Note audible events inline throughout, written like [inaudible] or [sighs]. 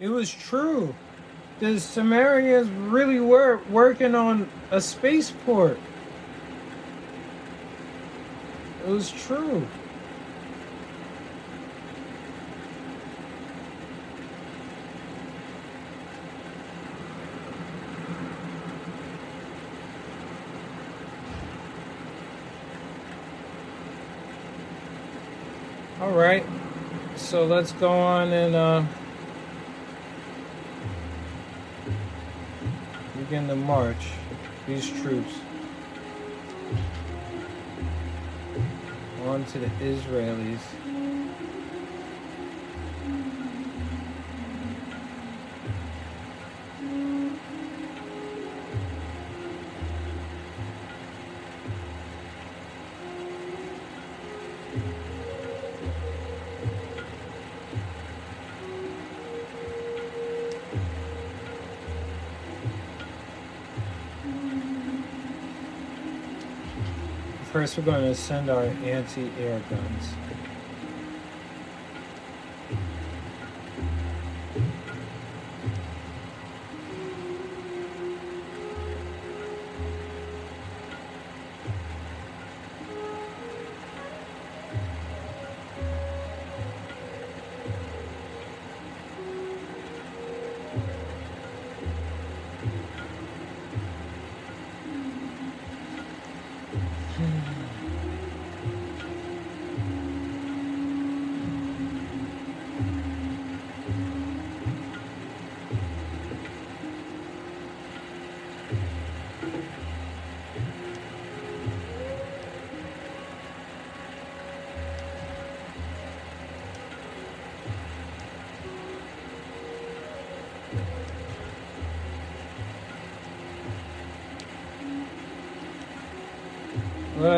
It was true. The Sumerians really were working on a spaceport. It was true. All right. So let's go on and uh, begin to march these troops on to the Israelis. First, we're going to send our anti-air guns.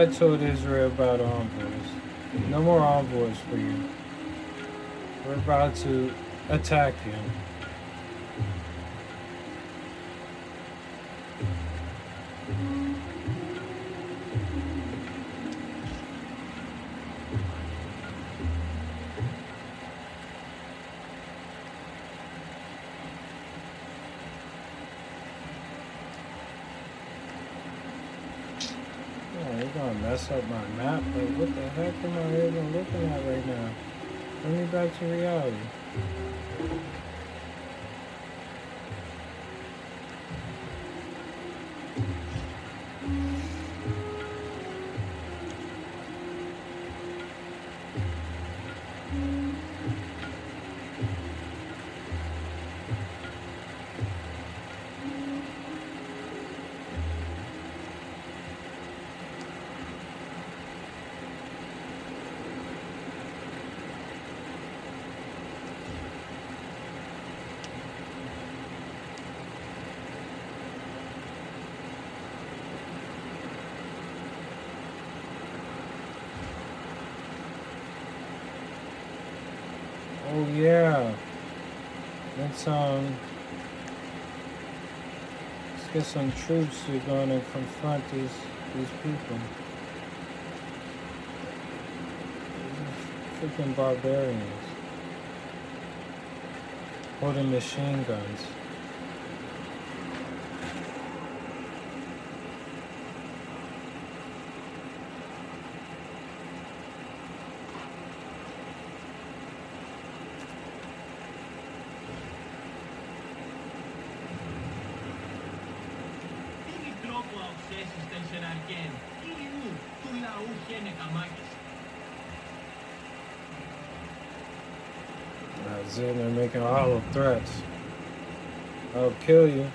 I told Israel about envoys. No more envoys for you. We're about to attack you. Um let's get some troops who are gonna confront these these people. These freaking barbarians. Holding machine guns. Threats. I'll kill you.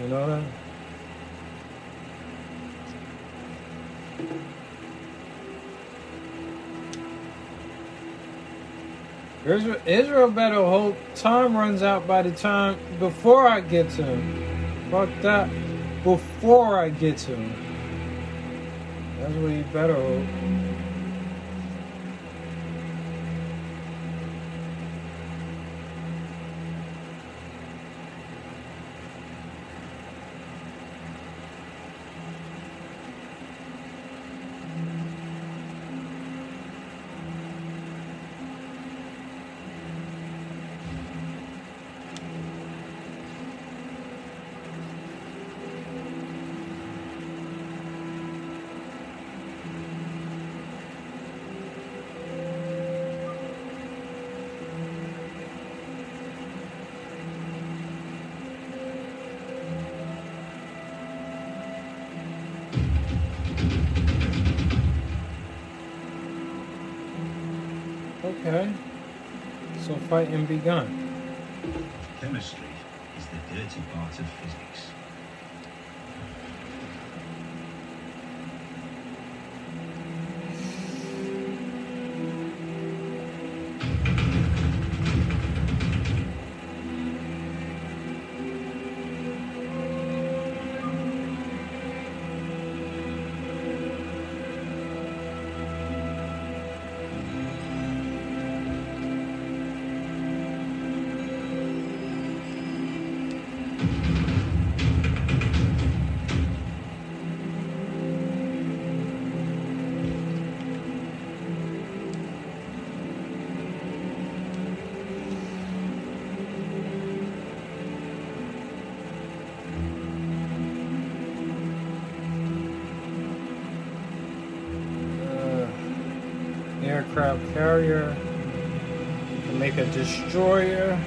You know that? Israel, Israel better hope time runs out by the time before I get to him. Fuck that. Before I get to him. That's what you better hope. Begun. Chemistry is the dirty part of physics. Aircraft carrier. Can make a destroyer.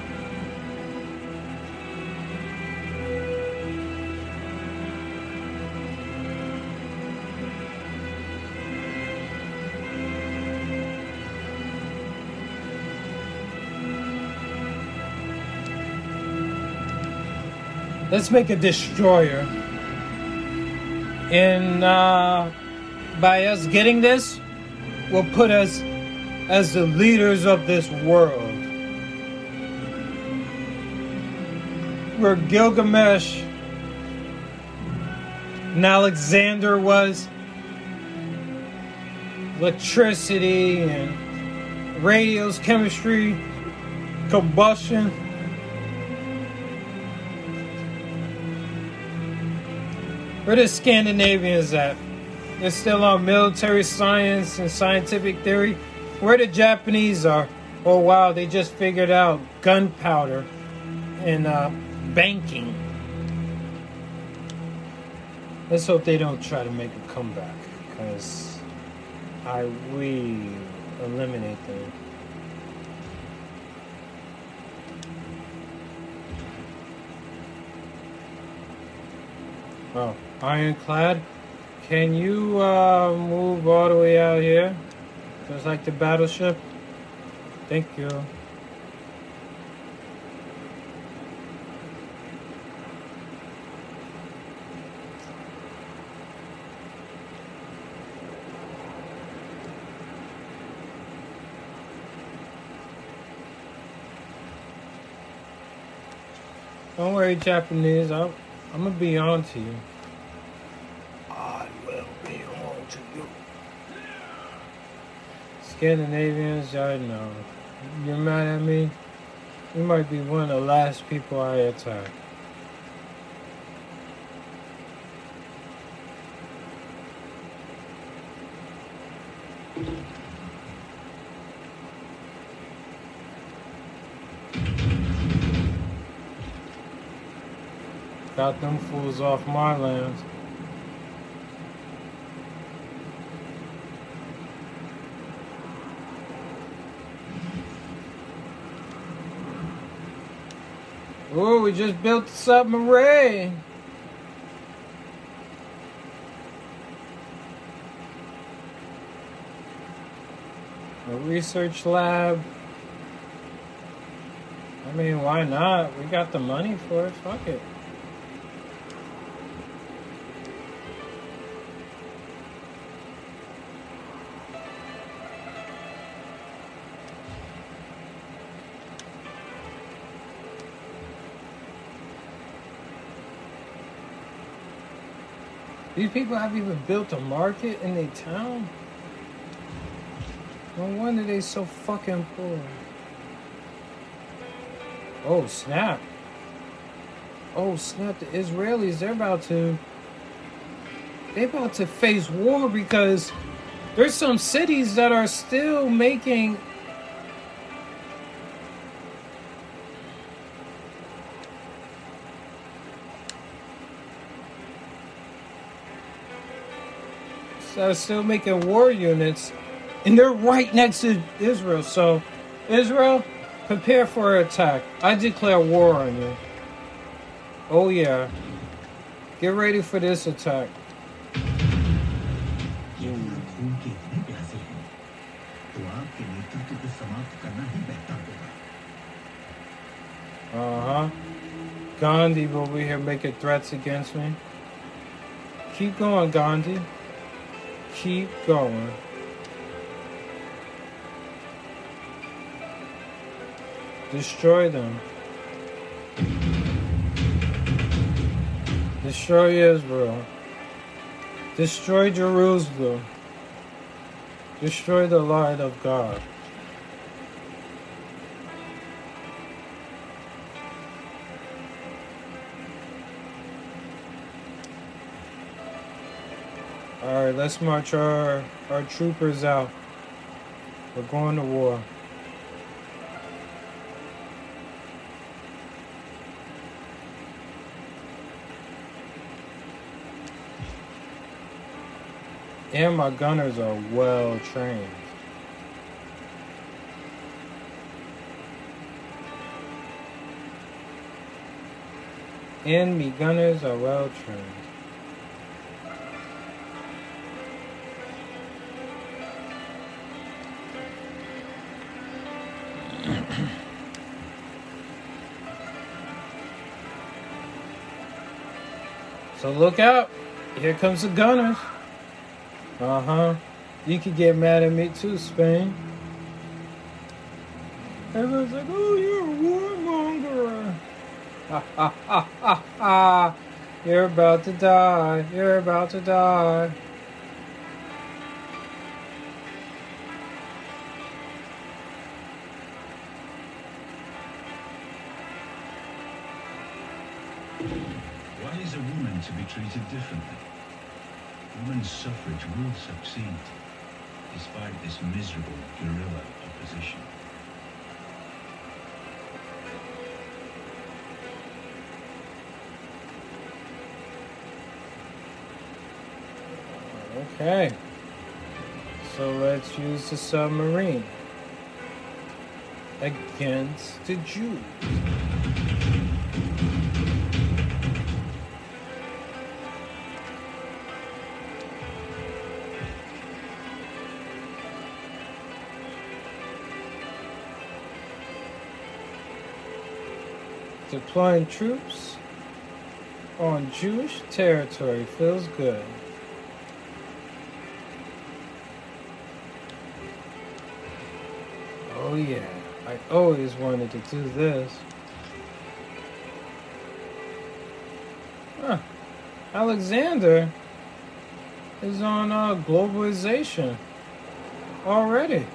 Let's make a destroyer. And uh, by us getting this, will put us as the leaders of this world. Where Gilgamesh and Alexander was, electricity and radios, chemistry, combustion. Where the Scandinavians at? They're still on military science and scientific theory. Where the Japanese are? Oh wow, they just figured out gunpowder and uh, banking. Let's hope they don't try to make a comeback, because I we eliminate them. Oh, ironclad. Can you uh, move all the way out here? Just like the battleship? Thank you. Don't worry, Japanese. I'm, I'm gonna be on to you. Scandinavians, I know. You're mad at me? You might be one of the last people I attack. Got them fools off my lands. Oh, we just built a submarine. A research lab. I mean, why not? We got the money for it. Fuck it. These people have even built a market in their town. No wonder they so fucking poor. Oh snap! Oh snap! The Israelis they're about to they're about to face war because there's some cities that are still making are still making war units, and they're right next to Israel. So, Israel, prepare for attack. I declare war on you. Oh yeah, get ready for this attack. Uh huh. Gandhi over here making threats against me. Keep going, Gandhi. Keep going. Destroy them. Destroy Israel. Destroy Jerusalem. Destroy the light of God. All right, let's march our our troopers out. We're going to war. And my gunners are well trained. And me gunners are well trained. So look out. Here comes the gunners. Uh huh. You could get mad at me too, Spain. Everyone's like, oh, you're a warmonger. Ha ha ha ha ha. You're about to die. You're about to die. Differently? Women's suffrage will succeed, despite this miserable guerrilla opposition. Okay. So let's use the submarine against the Jews. Deploying troops on Jewish territory feels good. Oh yeah, I always wanted to do this. Huh. Alexander is on uh, globalization already.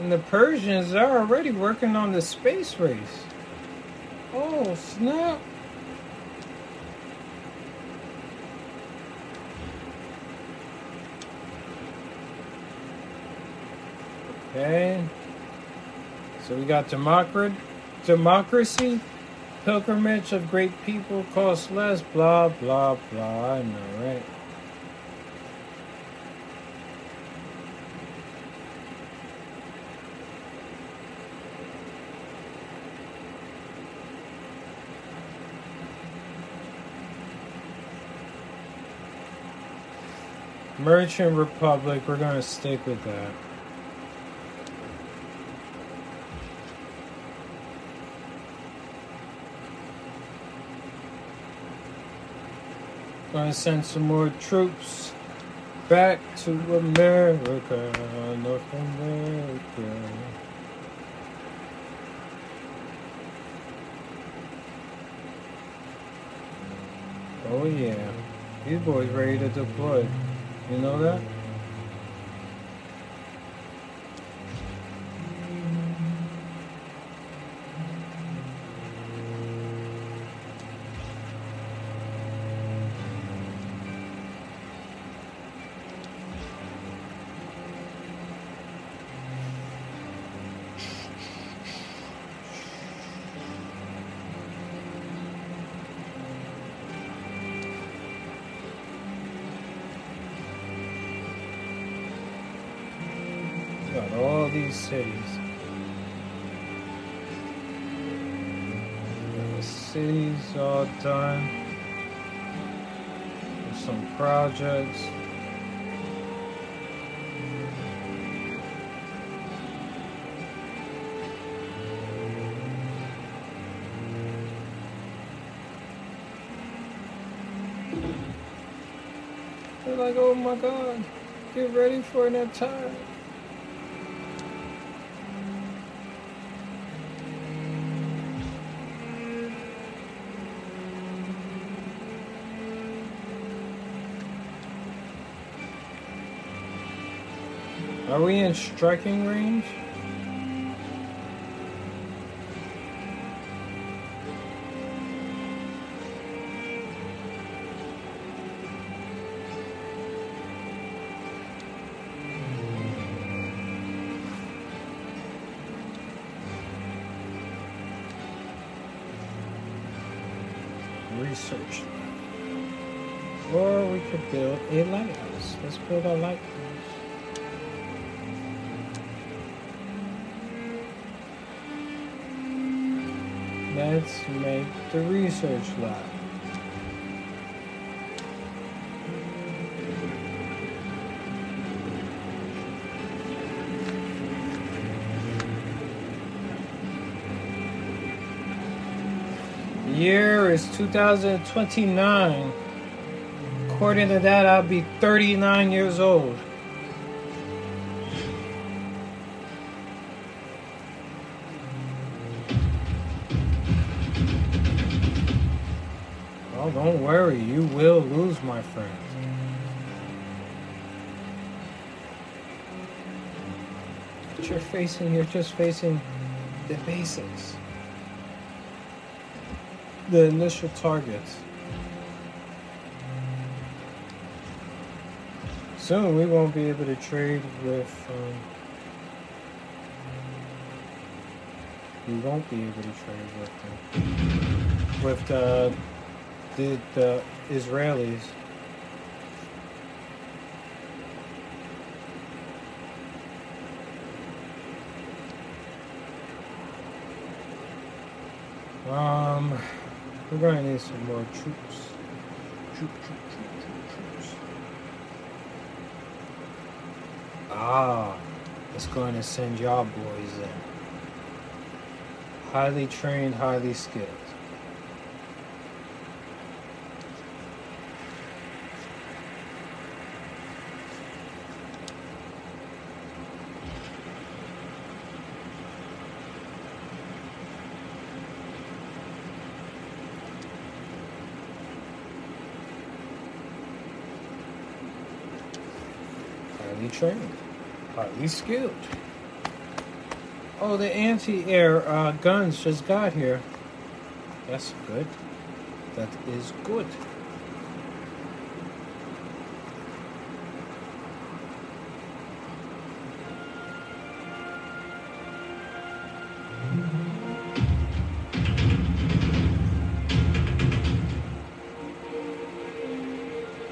And the Persians are already working on the space race. Oh, snap. Okay. So we got democracy, pilgrimage of great people costs less, blah blah blah. I know, right? Merchant Republic, we're gonna stick with that. Gonna send some more troops back to America, North America. Oh yeah, these boys ready to deploy. You know that? God, get ready for an attack. Are we in striking range? Let's make the research lab. Year is 2029. According to that, I'll be 39 years old. Worry, you will lose, my friend. But you're facing, you're just facing the basics, the initial targets. Soon we won't be able to trade with. Um, we won't be able to trade with them. With the the, the Israelis. Um, we're gonna need some more troops. Troop, troop, troop, troop, troops. Ah, it's going to send y'all boys in. Highly trained, highly skilled. highly trained, highly skilled. Oh, the anti-air uh, guns just got here. That's good. That is good.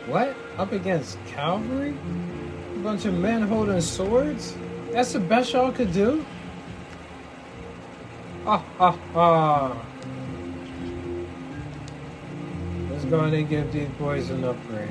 What? Up against cavalry? Bunch of men holding swords? That's the best y'all could do? Ha ha ha. Let's go ahead and give these boys an upgrade.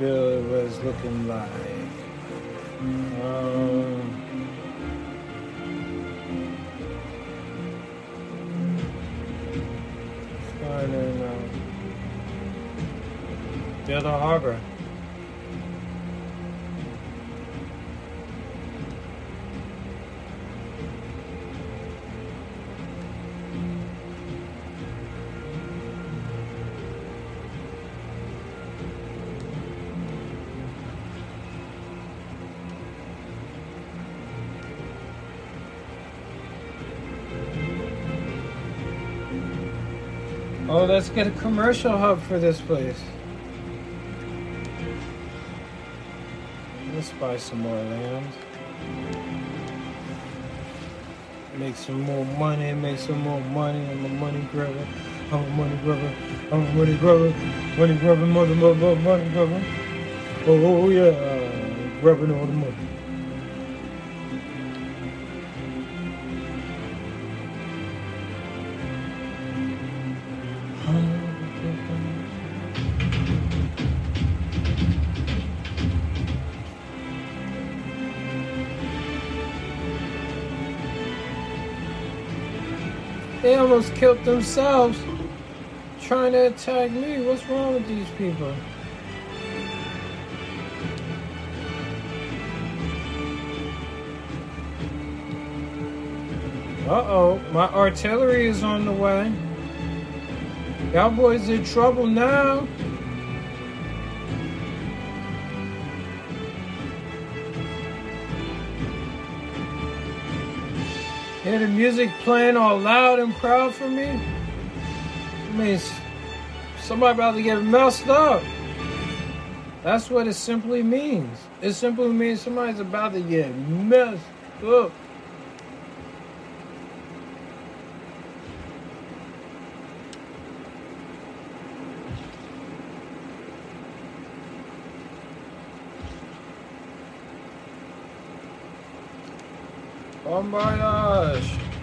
What it's looking like? Um, and um, build harbor. Let's get a commercial hub for this place. Let's buy some more land. Make some more money, make some more money. I'm a money grabber. I'm a money grabber. I'm a money grabber. Money grabber, mother, mother, money grabber. Oh, yeah. Grabbing all the money. Killed themselves trying to attack me. What's wrong with these people? Uh-oh, my artillery is on the way. Y'all boys in trouble now. Hear the music playing all loud and proud for me? It means somebody about to get messed up. That's what it simply means. It simply means somebody's about to get messed up. Oh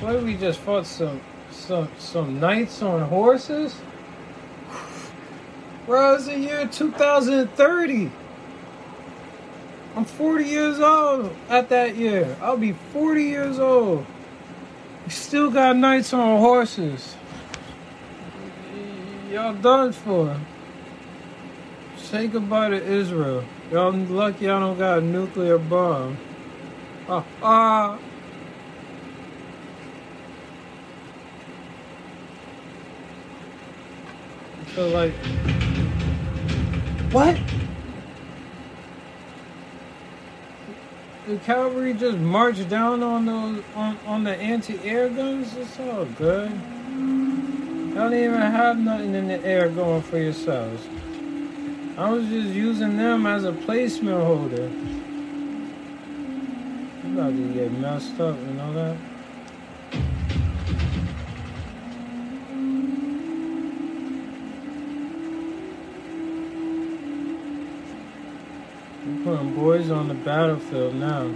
What we just fought some some some knights on horses? [sighs] Bro, it's the year 2030. I'm 40 years old at that year. I'll be 40 years old. We still got knights on horses. Y'all done for. Say goodbye to Israel. Y'all lucky y'all don't got a nuclear bomb. Ah, ah. So like, what? The cavalry just marched down on those on, on the anti-air guns. It's all good. Y'all don't even have nothing in the air going for yourselves. I was just using them as a placement holder. You about to get messed up, you know that? Putting boys on the battlefield now.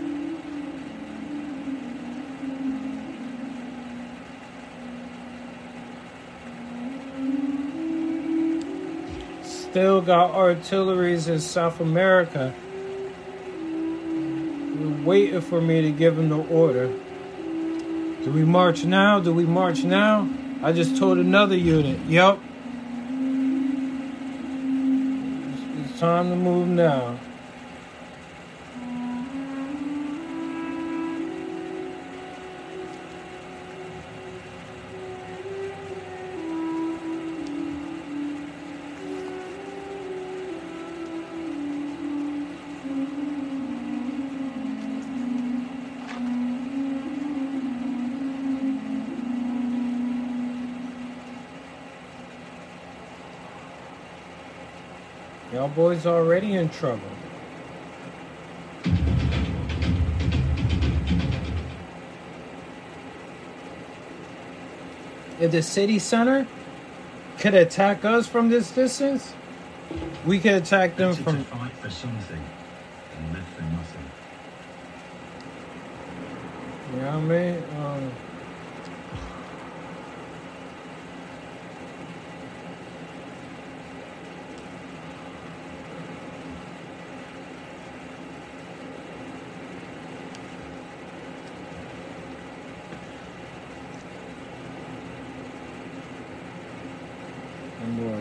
Still got artilleries in South America. They're waiting for me to give them the order. Do we march now? Do we march now? I just told another unit. Yep. It's, it's time to move now. Boys already in trouble. If the city center could attack us from this distance, we could attack them Better from. fight for something than live for nothing. You know I mean? Um,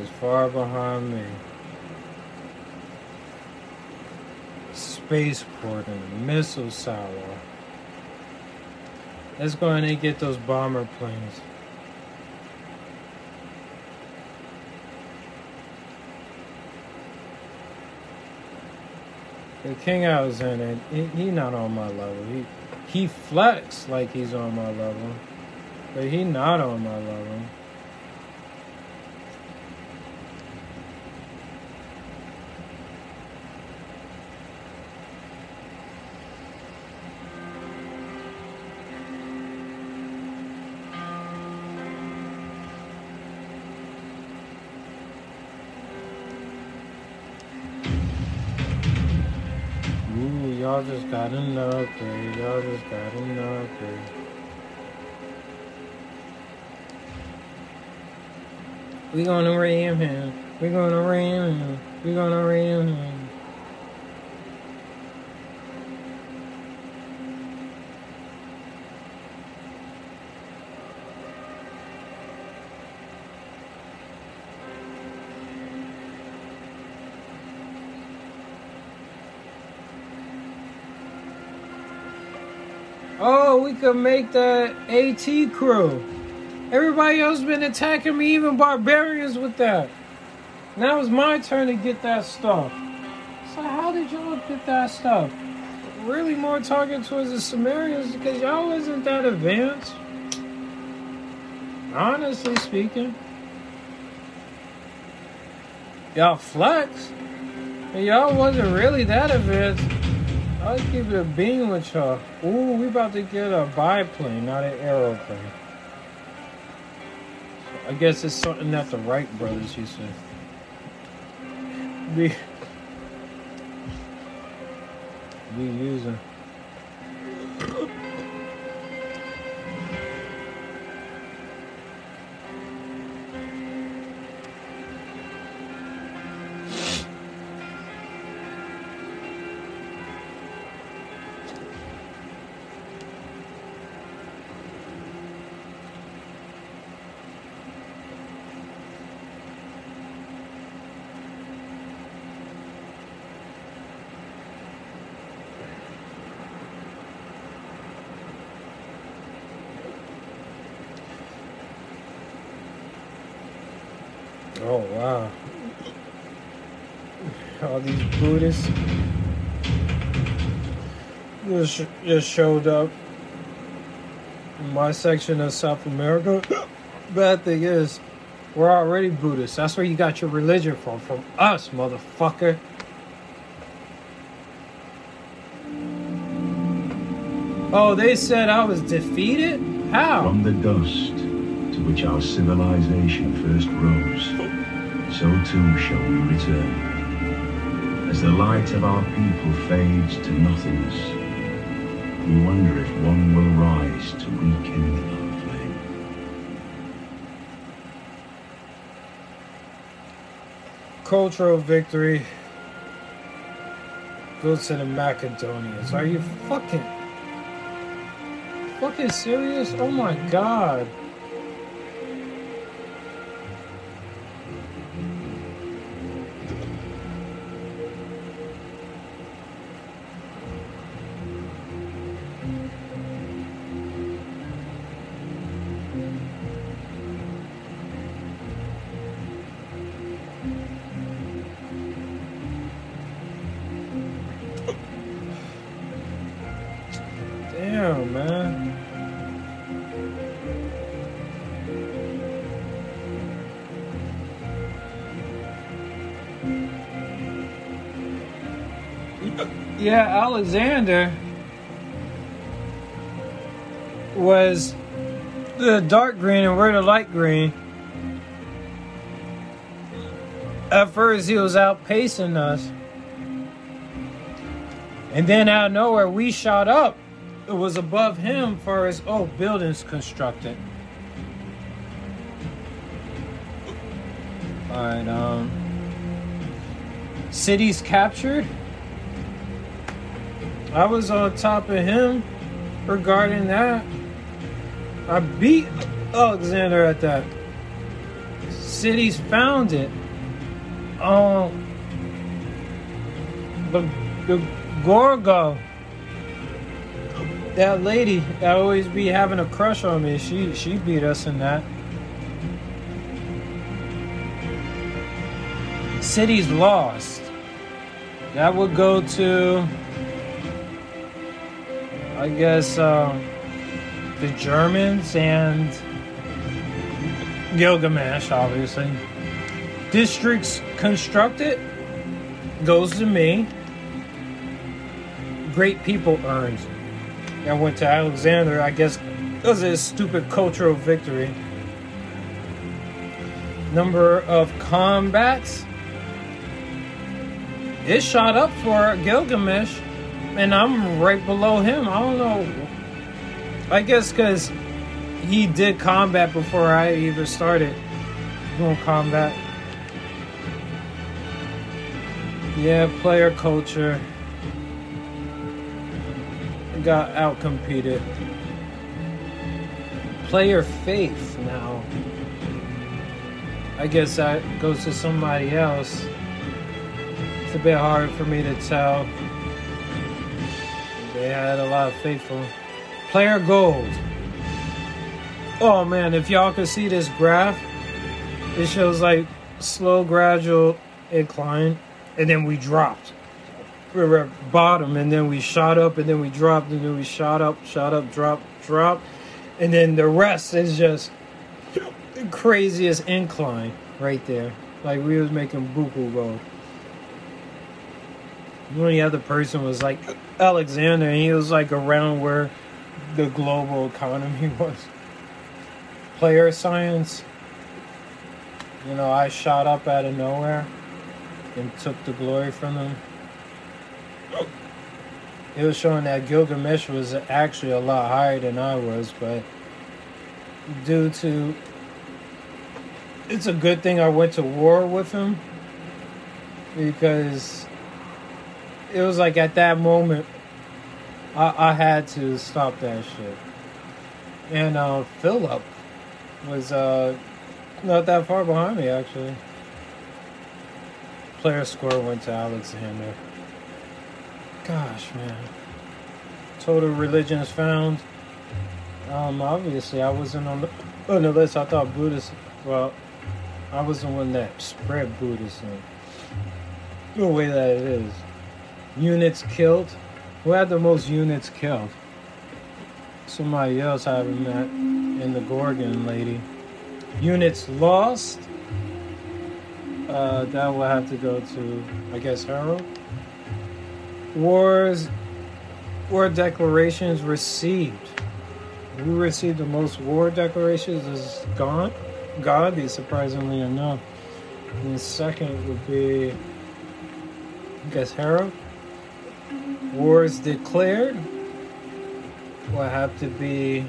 boys far behind me. Spaceport and missile silo. Let's go ahead and get those bomber planes. The King I Alexander, he, he not on my level. He he flex like he's on my level, but he not on my level. Just got. We gonna ram him. We gonna ram him. We gonna ram him. Oh, we could make the AT crew. Everybody else been attacking me, even barbarians with that. Now it's my turn to get that stuff. So how did y'all get that stuff? Really more targeted towards the Sumerians because y'all wasn't that advanced. Honestly speaking. Y'all flex. Y'all wasn't really that advanced. I'll keep it bean with y'all. Ooh, we about to get a biplane, not an aeroplane. I guess it's something that the Wright brothers used to be be using. These just, just showed up in my section of South America. [gasps] Bad thing is, we're already Buddhists. That's where you got your religion from. From us, motherfucker. Oh, they said I was defeated? How? From the dust to which our civilization first rose, so too shall we return. As the light of our people fades to nothingness, we wonder if one will rise to rekindle our flame. Cultural victory. goes to the Macedonians. Are you fucking fucking serious? Oh my god. Yeah, Alexander was the dark green and we're the light green. At first, he was outpacing us. And then out of nowhere, we shot up. It was above him for his oh buildings constructed. Alright, um cities captured. I was on top of him regarding that. I beat Alexander at that. Cities founded. Um but the Gorgo that lady that always be having a crush on me, she she beat us in that. Cities lost. That would go to I guess um, the Germans and Gilgamesh, obviously. Districts constructed goes to me. Great people earned. I went to Alexander, I guess, because of his stupid cultural victory. Number of combats. It shot up for Gilgamesh. And I'm right below him. I don't know. I guess because he did combat before I even started doing combat. Yeah, player culture got outcompeted. Player faith now. I guess that goes to somebody else. It's a bit hard for me to tell. Had a lot of faithful. Player gold. Oh man, if y'all could see this graph, it shows like slow, gradual incline, and then we dropped. We were at bottom, and then we shot up, and then we dropped, and then we shot up, shot up, drop, drop, and then the rest is just the craziest incline right there. Like we was making buku gold. The only other person was like Alexander, and he was like around where the global economy [laughs] was. Player science. You know, I shot up out of nowhere and took the glory from them. It was showing that Gilgamesh was actually a lot higher than I was, but due to it's a good thing I went to war with him because it was like at that moment I, I had to stop that shit. And uh, Philip was uh, not that far behind me actually. Player score went to Alexander. Gosh, man. Total religions found. Um, obviously, I wasn't on the on the list. I thought Buddhist. Well, I was the one that spread Buddhism. The way that it is. Units killed. Who had the most units killed? Somebody else I haven't met in the Gorgon lady. Units lost. Uh, that will have to go to, I guess, Harald. Wars, war declarations received. Who received the most war declarations is gone. Gandhi, surprisingly enough. And the second would be, I guess, Harald. Wars declared will have to be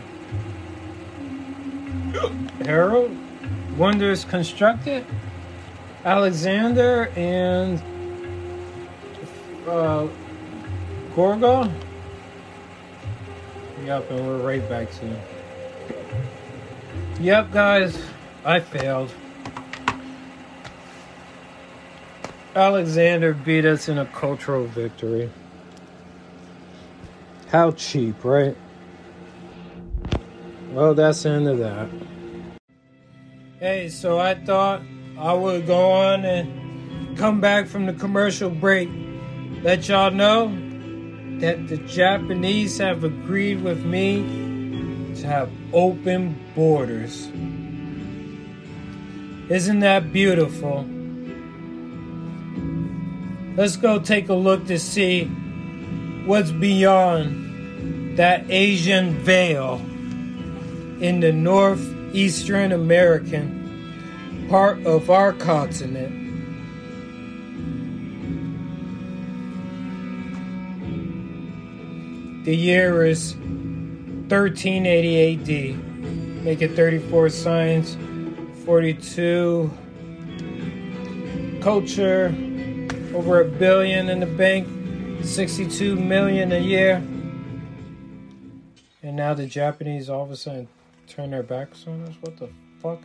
[gasps] Harald. Wonders constructed. Alexander and uh, Gorgo. Yep, and we're right back to. Yep, guys, I failed. Alexander beat us in a cultural victory. How cheap, right? Well, that's the end of that. Hey, so I thought I would go on and come back from the commercial break. Let y'all know that the Japanese have agreed with me to have open borders. Isn't that beautiful? Let's go take a look to see what's beyond that Asian veil in the northeastern American part of our continent. The year is 1380 AD. Make it 34 science, 42 culture, over a billion in the bank, 62 million a year. And now the Japanese all of a sudden turn their backs on us? What the fuck?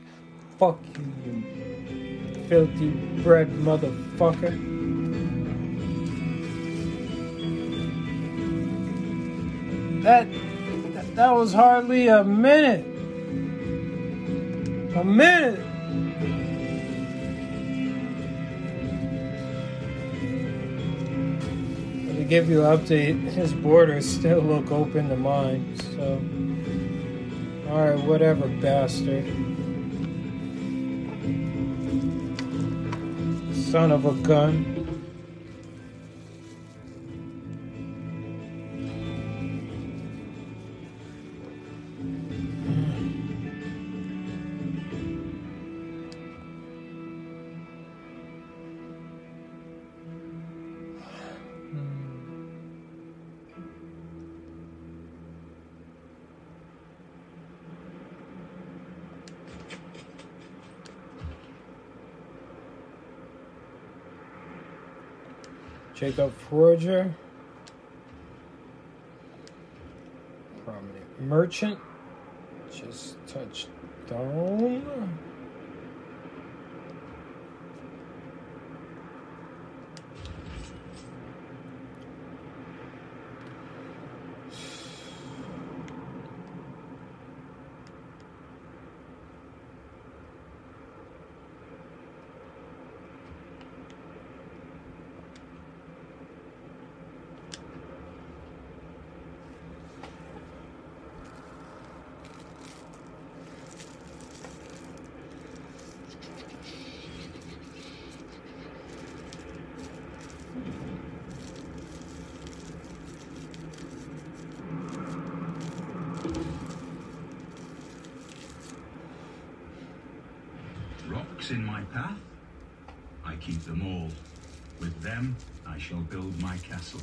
Fuck you, you filthy bread motherfucker. That, that that was hardly a minute. A minute. Give you an update, his borders still look open to mine. So, all right, whatever, bastard. Son of a gun. Jakob Fugger. Prominent merchant. Just touched down. Rocks in my path, I keep them all. With them, I shall build my castle.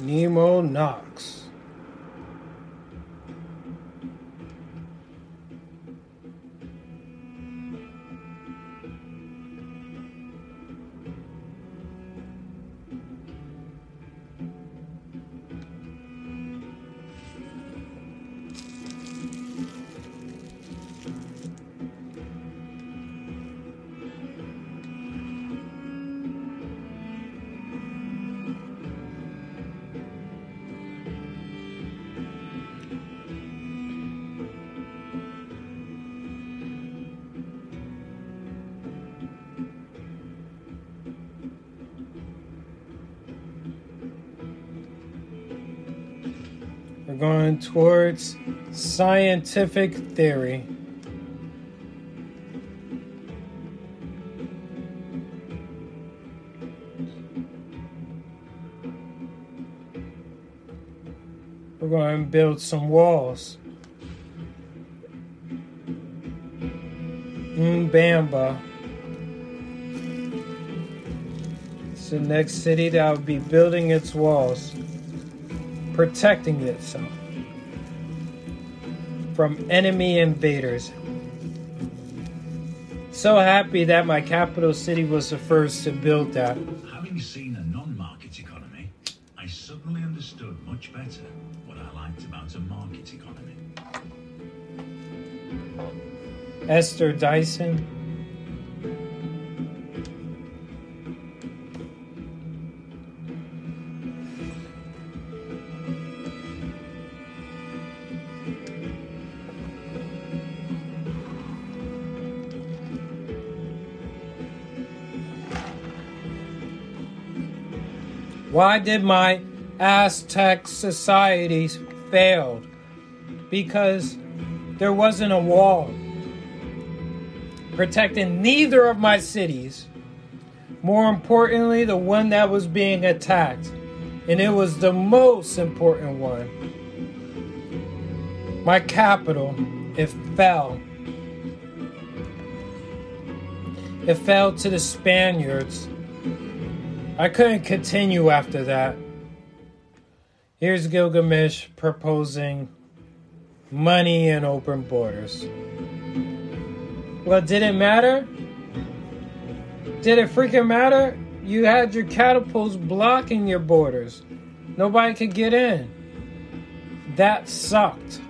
Nemo Knox. Towards scientific theory. We're going to build some walls. Mm, Mbamba. It's the next city that will be building its walls protecting itself from enemy invaders. So happy that my capital city was the first to build that. Having seen a non-market economy, I suddenly understood much better what I liked about a market economy. Esther Dyson. Why did my Aztec societies fail? Because there wasn't a wall protecting neither of my cities. More importantly, the one that was being attacked. And it was the most important one. My capital, it fell. It fell to the Spaniards. I couldn't continue after that. Here's Gilgamesh proposing money and open borders. Well, did it matter? Did it freaking matter? You had your catapults blocking your borders. Nobody could get in. That sucked.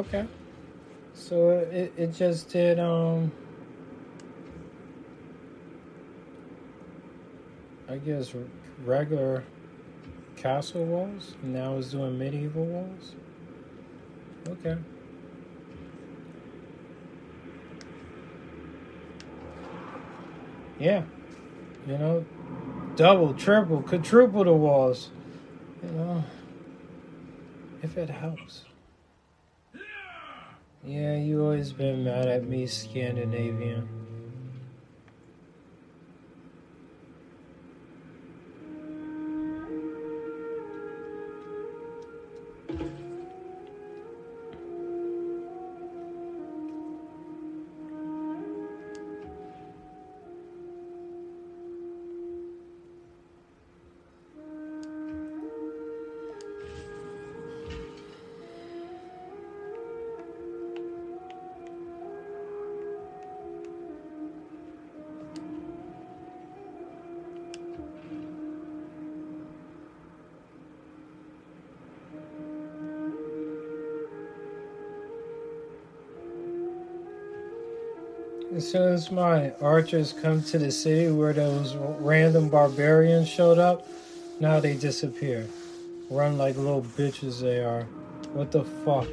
Okay. So it, it just did um I guess regular castle walls. Now it's doing medieval walls. Okay. Yeah. You know, double, triple, quadruple the walls. You know, if it helps. Yeah, you always been mad at me, Scandinavian. My archers come to the city where those random barbarians showed up, now they disappear. Run like little bitches they are. What the fuck?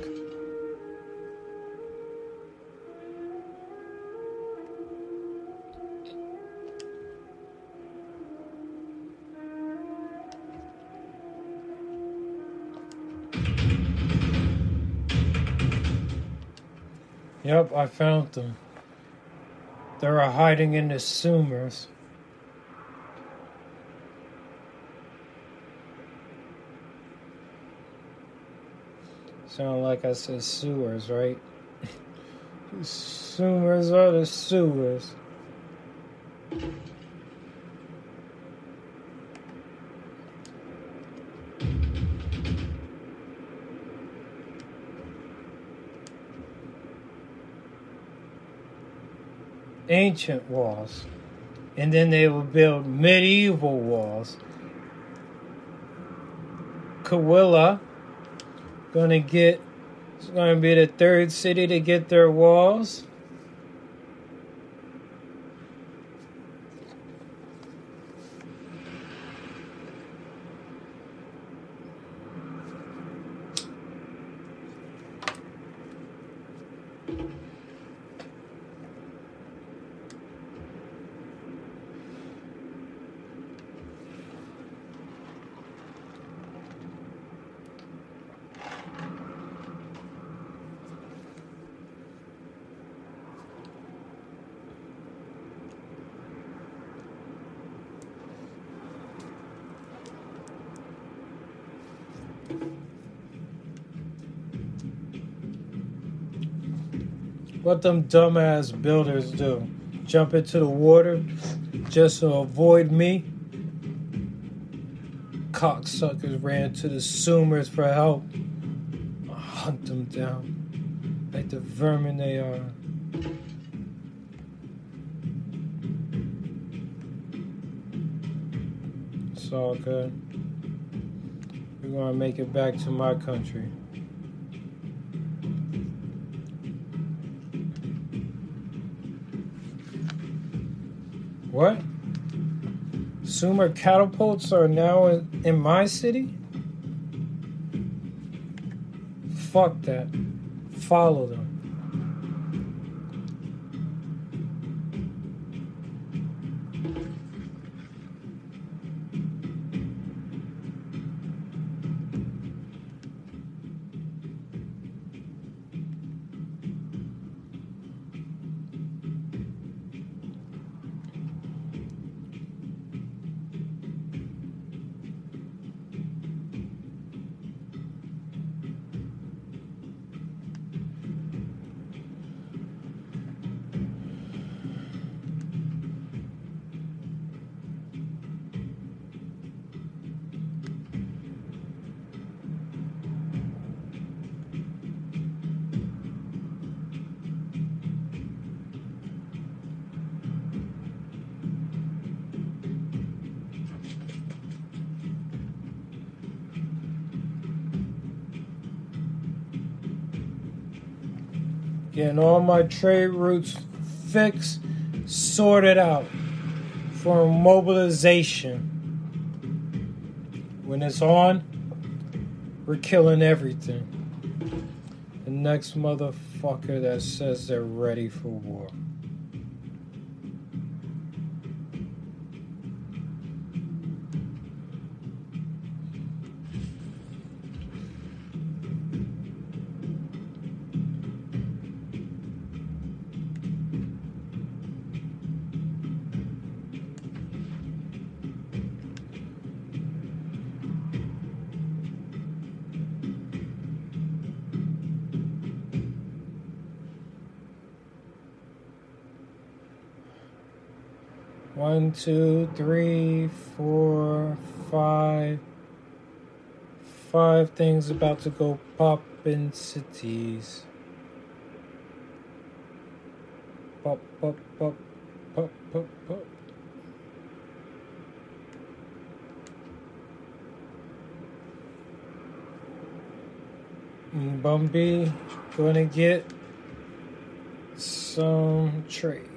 Yep, I found them. They were hiding in the sewers. Sound like I said sewers, right? [laughs] sewers are the sewers. Ancient walls. And then they will build medieval walls. Kawilla gonna get it's gonna be the third city to get their walls. What them dumbass builders do? Jump into the water just to avoid me? Cocksuckers ran to the Sumers for help. I'll hunt them down like the vermin they are. It's all good. We're gonna make it back to my country. What? Sumer catapults are now in, in my city? Fuck that. Follow them. Getting all my trade routes fixed, sorted out for mobilization. When it's on, we're killing everything. The next motherfucker that says they're ready for war. Two, three, four, five. Five things about to go pop in cities. Pop, pop, pop, pop, pop, pop. Bumby gonna get some trades.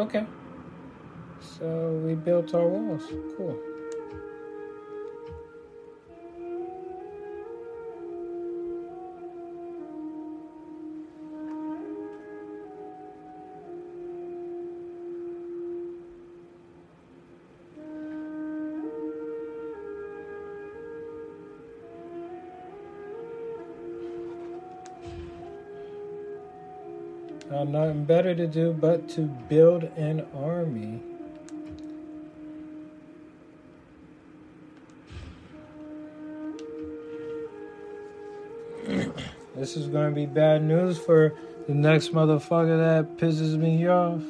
Okay. So we built our walls. Cool. Nothing better to do but to build an army. This is to be bad news for the next motherfucker that pisses me off.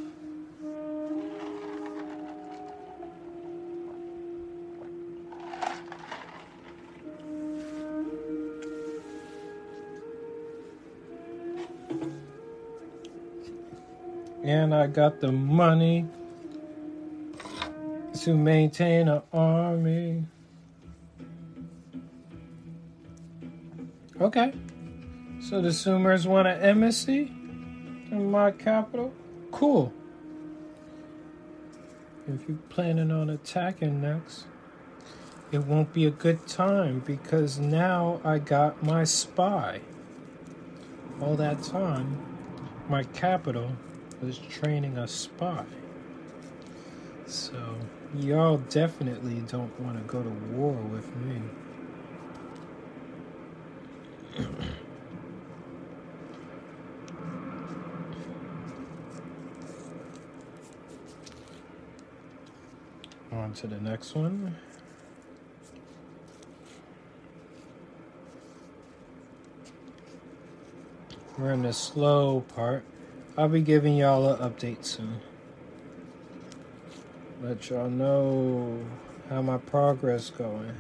And I got the money to maintain an army. Okay. So the Sumers want an embassy in my capital? Cool. If you're planning on attacking next, it won't be a good time because now I got my spy. All that time, my capital was training a spy. So, y'all definitely don't want to go to war with me. On to the next one. We're in the slow part. I'll be giving y'all an update soon. Let y'all know how my progress going.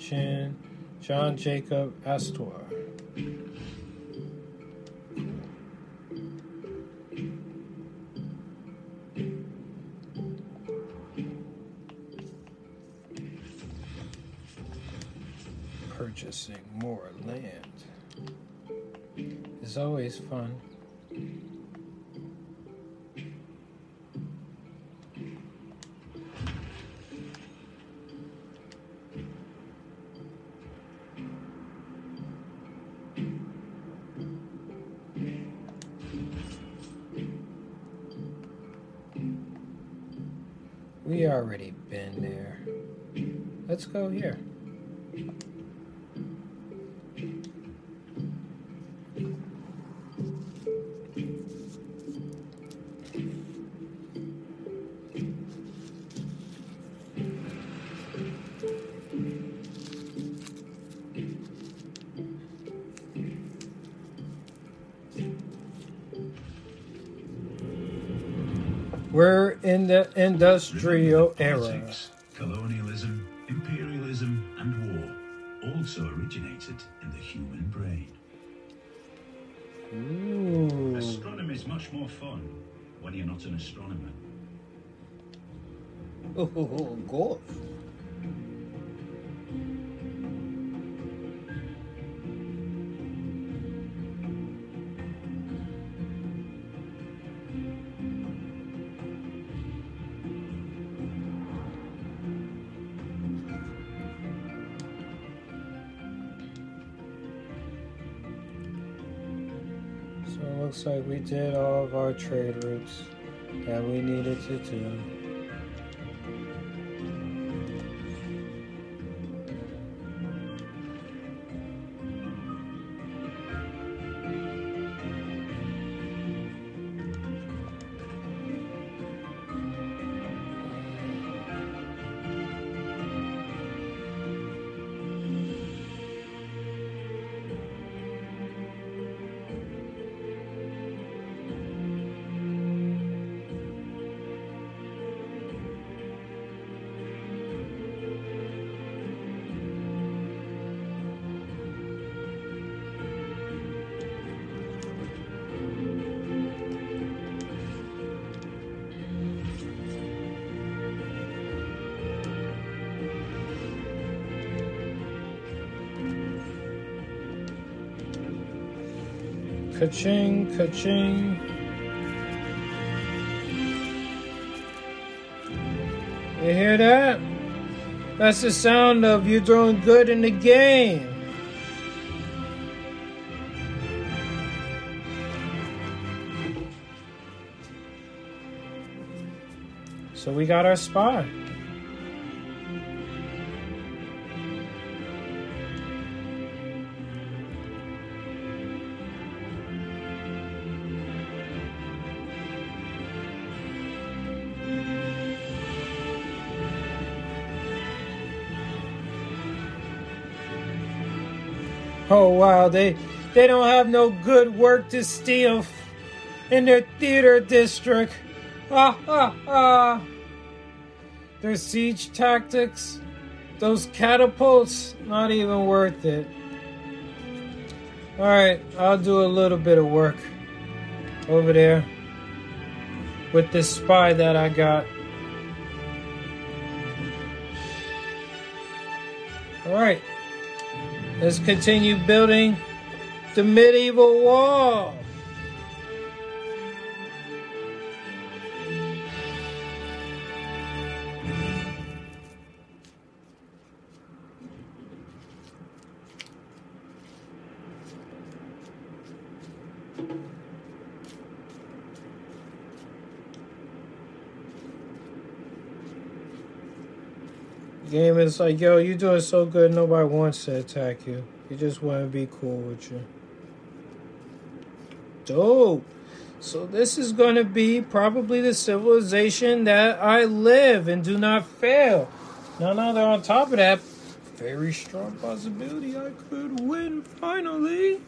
Merchant, John Jacob Astor. Already been there. Let's go here. The industrial era. Politics, colonialism, imperialism, and war also originated in the human brain. Ooh. Astronomy is much more fun when you're not an astronomer. [laughs] Oh, it looks like we did all of our trade routes that we needed to do. Ka-ching, ka-ching. You hear that? That's the sound of you doing good in the game. So we got our spot. Wow, they they don't have no good work to steal in their theater district. Ah ah ah. Their siege tactics, those catapults, not even worth it. Alright, I'll do a little bit of work over there with this spy that I got. Let's continue building the medieval wall. Like, yo, you're doing so good, nobody wants to attack you. You just want to be cool with you. Dope. So this is going to be probably the civilization that I live and do not fail. Now, now they're on top of that, very strong possibility I could win finally.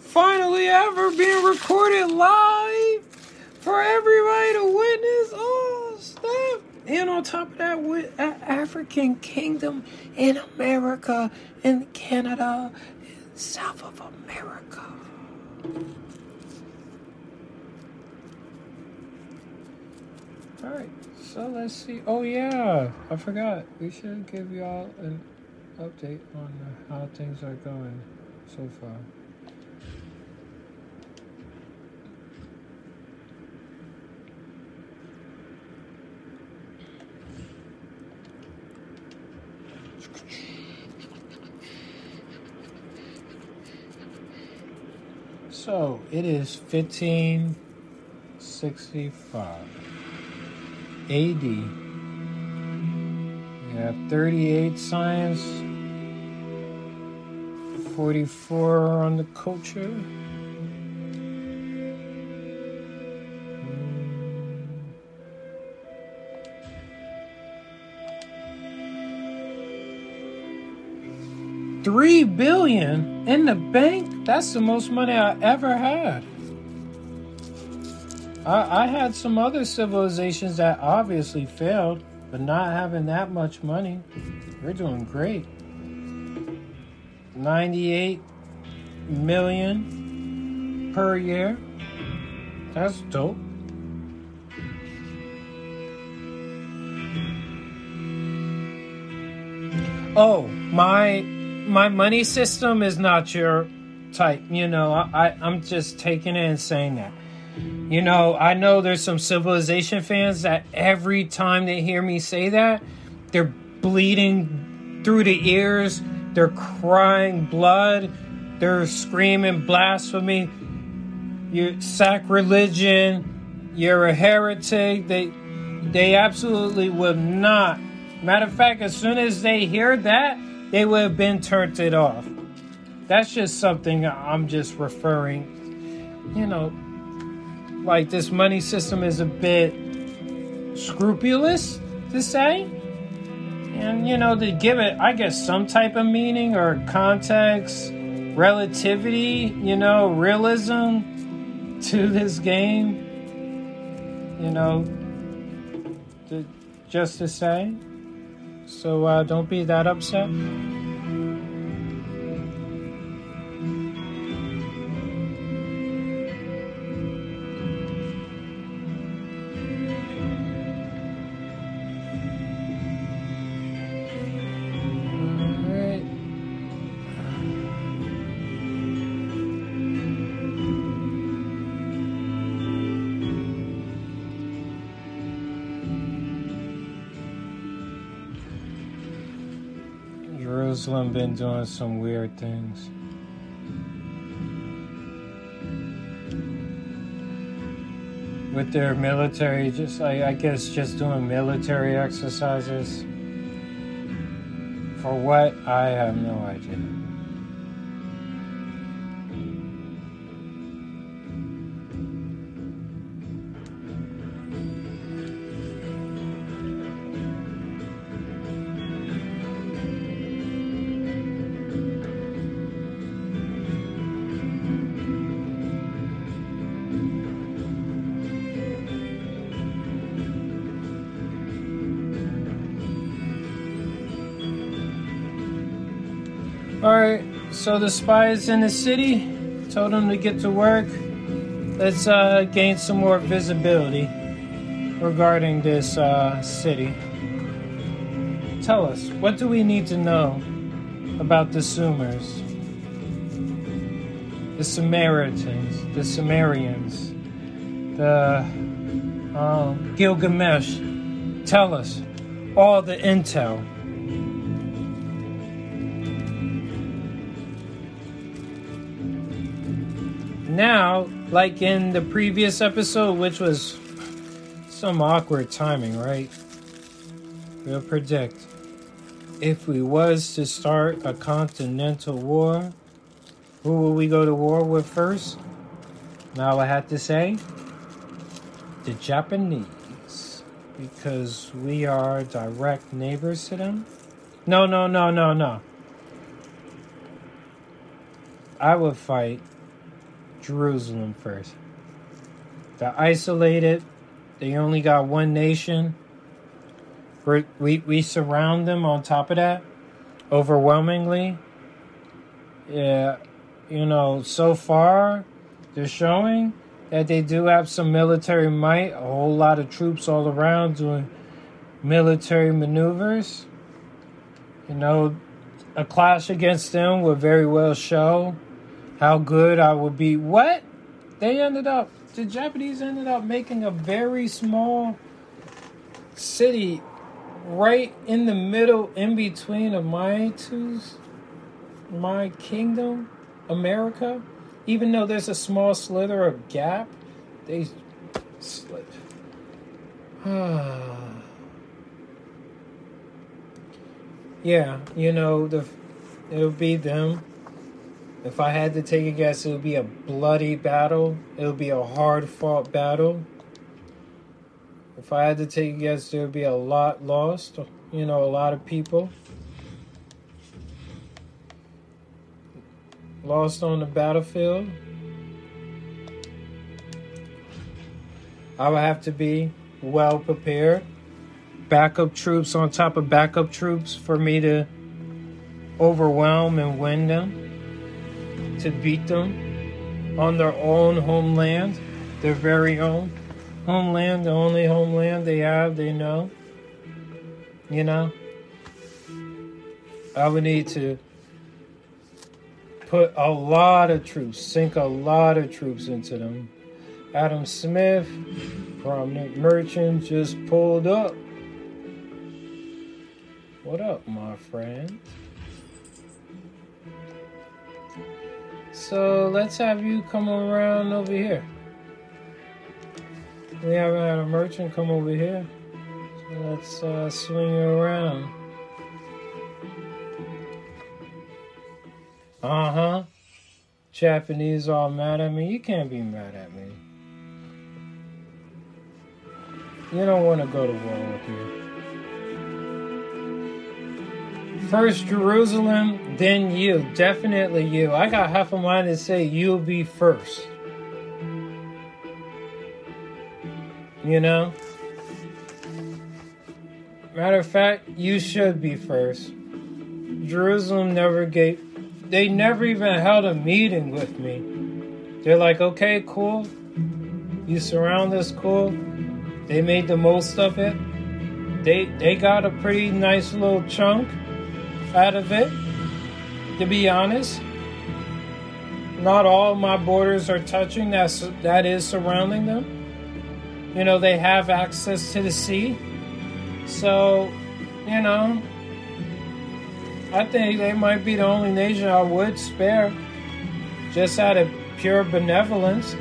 Finally ever being recorded live for everybody to witness. Oh, And on top of that, with a- African kingdom in America, in Canada, in South of America. All right, so let's see. Oh yeah, I forgot. We should give y'all an update on how things are going so far. So it is 1565 AD. We have 38 science, 44 on the culture. Three billion in the bank? That's the most money I ever had. I, I had some other civilizations that obviously failed, but not having that much money, we're doing great. 98 million per year. That's dope. Oh, my my money system is not your type. You know, I, I'm just taking it and saying that. You know, I know there's some civilization fans that every time they hear me say that, they're bleeding through the ears, they're crying blood, they're screaming blasphemy, you're sacrilegion, you're a heretic. They they absolutely will not. Matter of fact, as soon as they hear that, they would have been turned it off. That's just something I'm just referring, you know, like this money system is a bit scrupulous to say. And, you know, to give it, I guess, some type of meaning or context, relativity, you know, realism to this game, you know, to, just to say. So uh, don't be that upset. Jerusalem been doing some weird things. With their military, just I, I guess just doing military exercises. For what? I have no idea. So the spies in the city told them to get to work. Let's uh, gain some more visibility regarding this uh, city. Tell us, what do we need to know about the Sumers? The Samaritans, the Sumerians, the um, Gilgamesh. Tell us all the intel. Now, like in the previous episode, which was some awkward timing, right? We'll predict if we was to start a continental war, who will we go to war with first? Now I had to say the Japanese, because we are direct neighbors to them. No, no, no, no, no. I would fight Jerusalem first. They're isolated. They only got one nation. We're, we we surround them. On top of that, overwhelmingly. Yeah, you know, so far they're showing that they do have some military might. A whole lot of troops all around doing military maneuvers. You know, a clash against them would very well show how good I would be. What? They ended up, the Japanese ended up making a very small city right in the middle, in between of my two, my kingdom, America. Even though there's a small slither of gap, they slid. [sighs] yeah, you know the it'll be them. If I had to take a guess, it would be a bloody battle. It would be a hard fought battle. If I had to take a guess, there would be a lot lost. You know, a lot of people lost on the battlefield. I would have to be well prepared. Backup troops on top of backup troops for me to overwhelm and win them, to beat them on their own homeland, their very own homeland, the only homeland they have, they know. You know? I would need to put a lot of troops, sink a lot of troops into them. Adam Smith, prominent merchant, just pulled up. What up, my friend? So let's have you come around over here. We had a merchant come over here. So let's uh, swing around. Uh huh. Japanese all mad at me. You can't be mad at me. You don't want to go to war with me. First Jerusalem, then you. Definitely you. I got half a mind to say you'll be first. You know? Matter of fact, you should be first. Jerusalem never gave, they never even held a meeting with me. They're like, okay, cool. You surround us, cool. They made the most of it. They they got a pretty nice little chunk out of it. To be honest, not all my borders are touching. That's that is surrounding them. You know, they have access to the sea. So, you know, I think they might be the only nation I would spare just out of pure benevolence.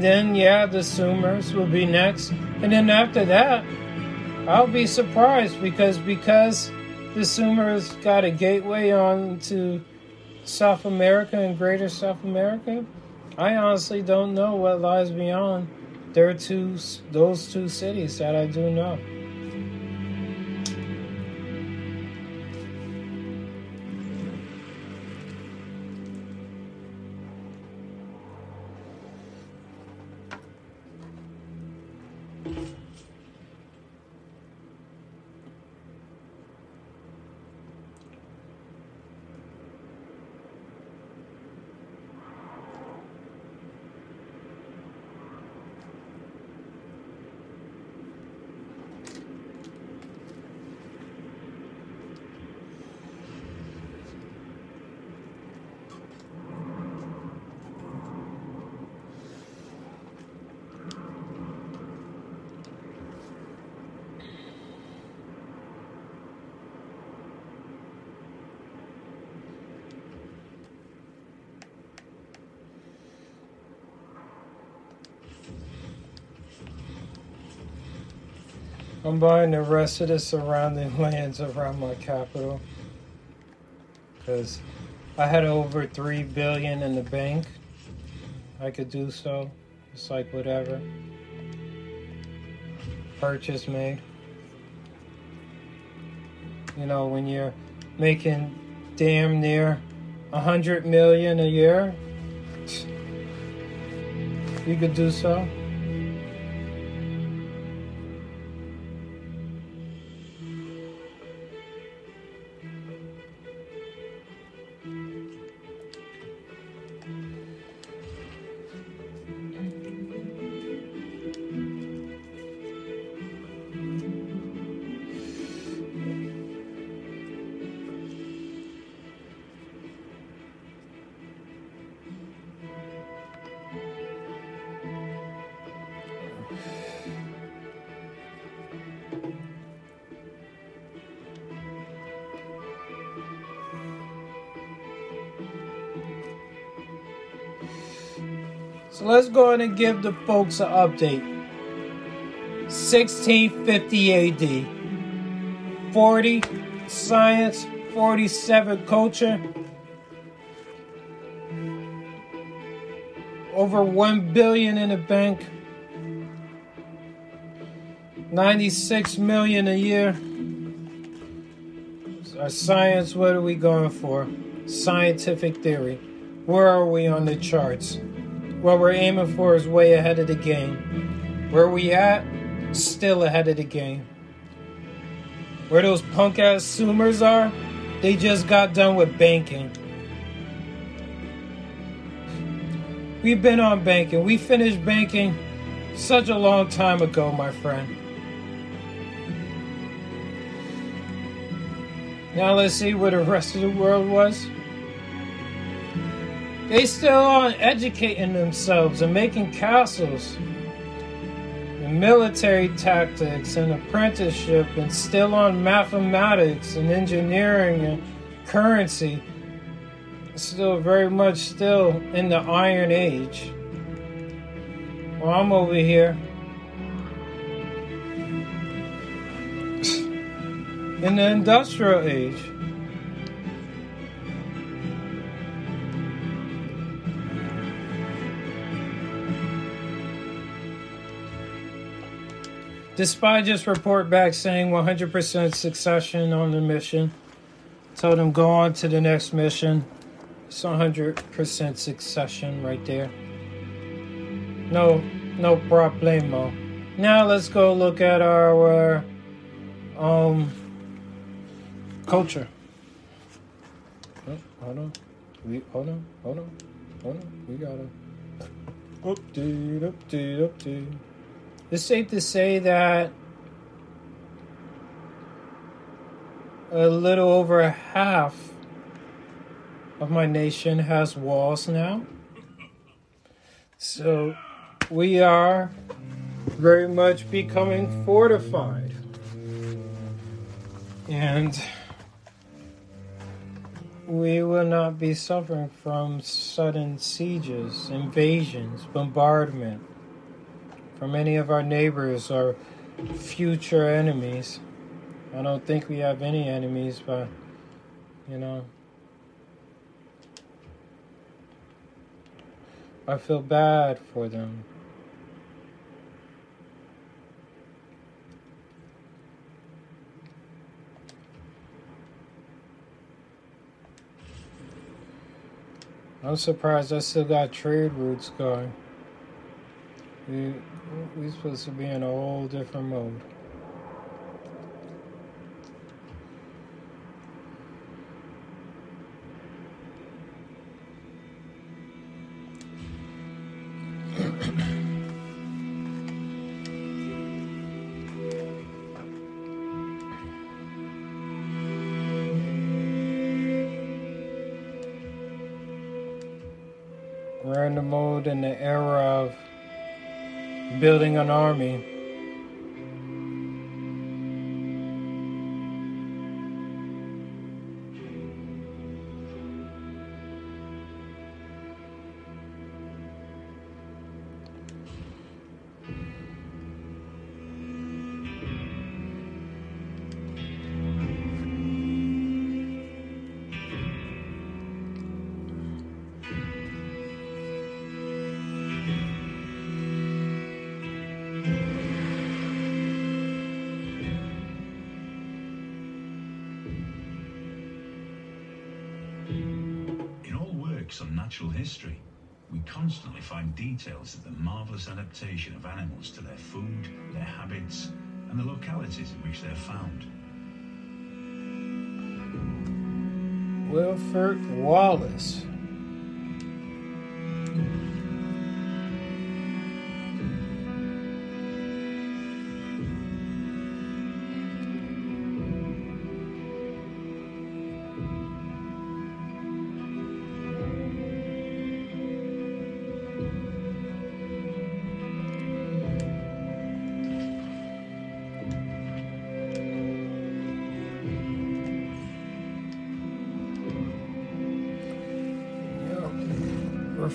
Then, yeah, the Sumers will be next. And then after that, I'll be surprised because because the Sumers got a gateway on to South America and Greater South America. I honestly don't know what lies beyond their two those two cities that I do know. Buying the rest of the surrounding [laughs] lands around my capital because I had over three billion in the bank. I could do so. It's like whatever. Purchase made. You know, when you're making damn near a hundred million a year, [sniffs] you could do so. So let's go ahead and give the folks an update. 1650 AD. 40 science, 47 culture. Over 1 billion in the bank. 96 million a year. Our science, what are we going for? Scientific theory. Where are we on the charts? What we're aiming for is way ahead of the game. Where we at? Still ahead of the game. Where those punk ass Zoomers are? They just got done with banking. We've been on banking. We finished banking such a long time ago, my friend. Now let's see where the rest of the world was. They still on educating themselves and making castles. And military tactics and apprenticeship and still on mathematics and engineering and currency. Still very much still in the Iron Age. Well, I'm over here. In the Industrial Age. Despite just report back saying 100% succession on the mission, told him go on to the next mission. It's 100% succession right there. No, no problemo. Now let's go look at our um culture. Oh, hold on, we hold on, hold on, hold on. We gotta update, update, update. It's safe to say that a little over half of my nation has walls now. So we are very much becoming fortified. And we will not be suffering from sudden sieges, invasions, bombardment from any of our neighbors or future enemies. I don't think we have any enemies, but you know. I feel bad for them. I'm surprised I still got trade routes going. We supposed to be in a whole different mode. We're the mode in the era of building an army. Adaptation of animals to their food, their habits, and the localities in which they're found. Wilford Wallace.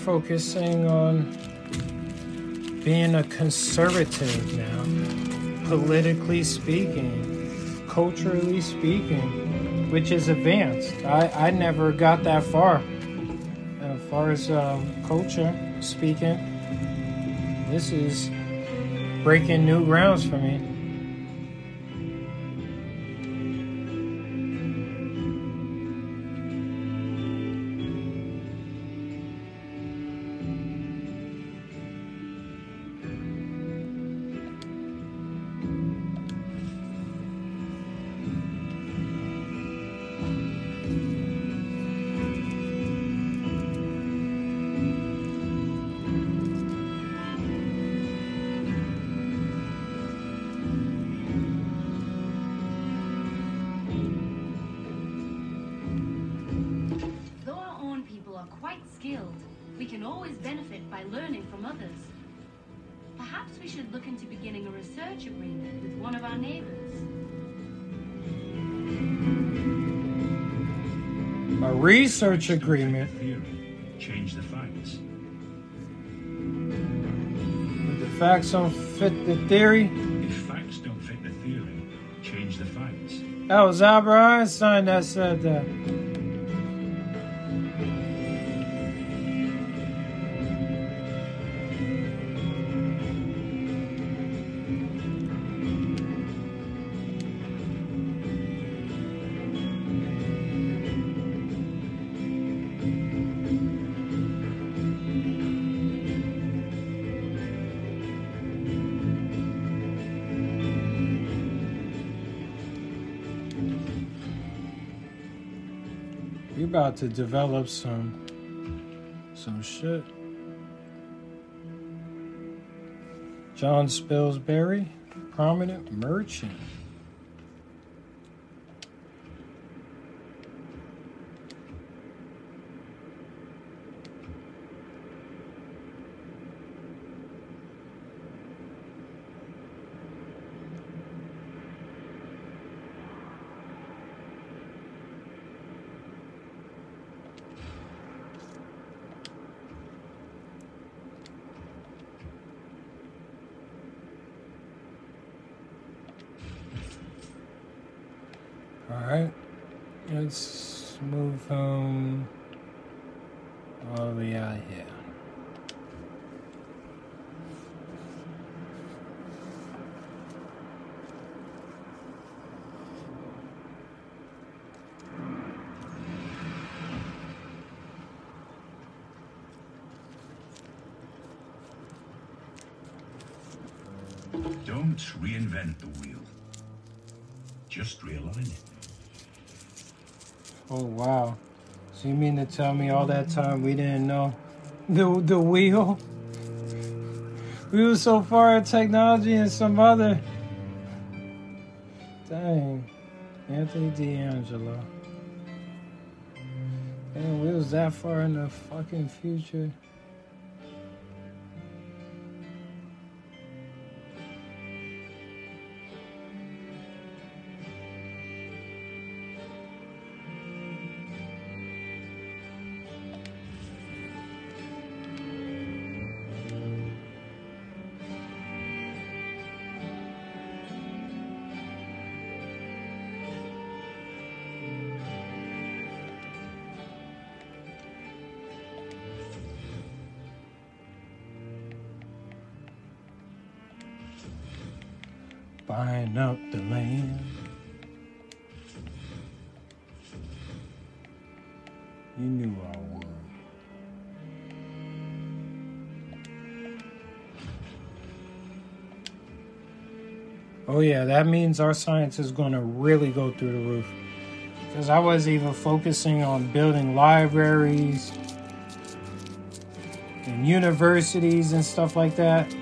Focusing on being a conservative now, politically speaking, culturally speaking, which is advanced. I, I never got that far. As far as uh, culture speaking, this is breaking new grounds for me. Beginning a research agreement with one of our neighbors. A research agreement Theory. Change the facts. If the facts don't fit the theory. If facts don't fit the theory, change the facts. That was Albert Einstein that said that. About to develop some some shit. John Spilsbury, prominent merchant. All right, let's move home all the way out here. Don't reinvent the wheel. Just realign it. Oh wow! So you mean to tell me all that time we didn't know the the wheel? We were so far in technology and some other. Dang, Anthony D'Angelo. Man, we was that far in the fucking future. giving up the land. You knew I would. Oh yeah, that means our science is going to really go through the roof. Because I was even focusing on building libraries and universities and stuff like that.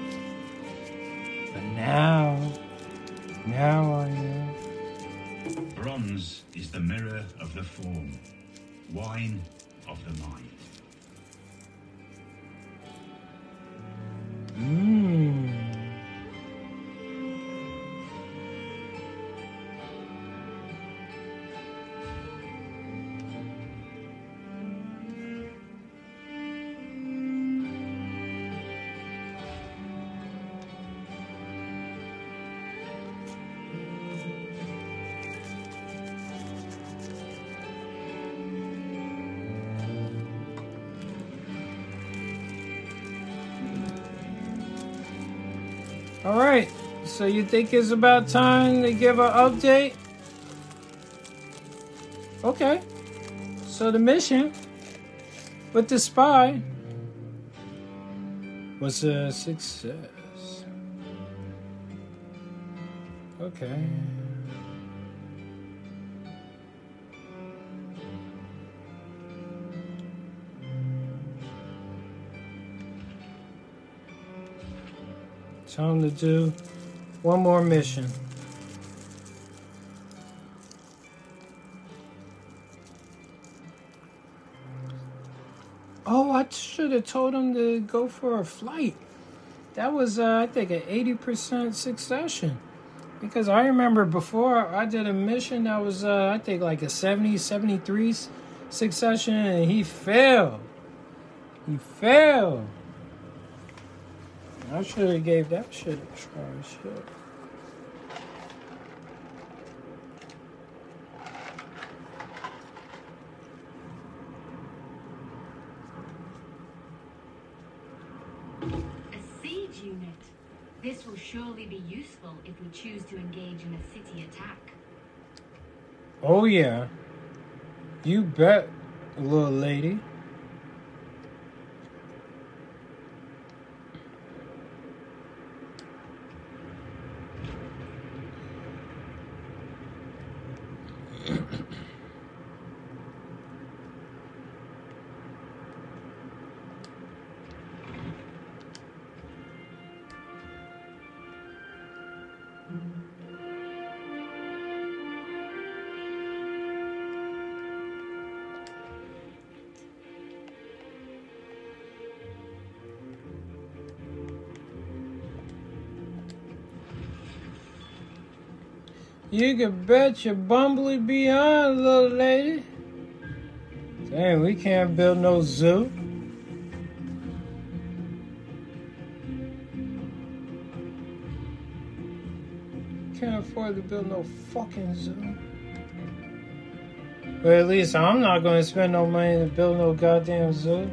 Think it's about time to give an update? Okay. So the mission with the spy was a success. Okay. Time to do one more mission. Oh, I should have told him to go for a flight. That was, uh, I think, an 80% succession. Because I remember before I did a mission that was, uh, I think, like a 70, 73 succession, and he failed. He failed. I should have gave that shit a try. Shit. A siege unit. This will surely be useful if we choose to engage in a city attack. Oh yeah. You bet, little lady. You can bet your bumbly behind, little lady. Dang, we can't build no zoo. Can't afford to build no fucking zoo. But at least I'm not to spend no money to build no goddamn zoo.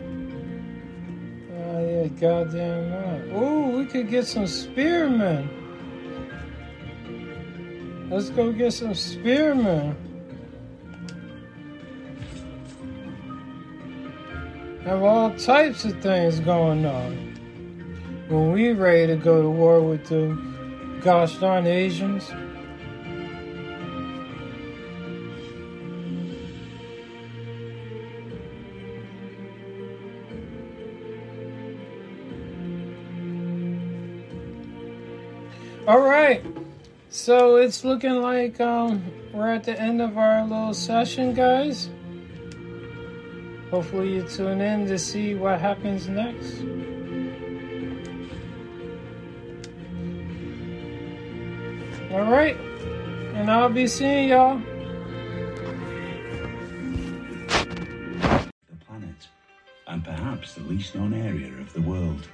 Oh yeah, goddamn right. Ooh, we could get some spearmen. Let's go get some spearmen. Have all types of things going on. When we ready to go to war with the gosh darn Asians. All right. So it's looking like um, we're at the end of our little session, guys. Hopefully, you tune in to see what happens next. All right. And I'll be seeing y'all. The planet, and perhaps the least known area of the world.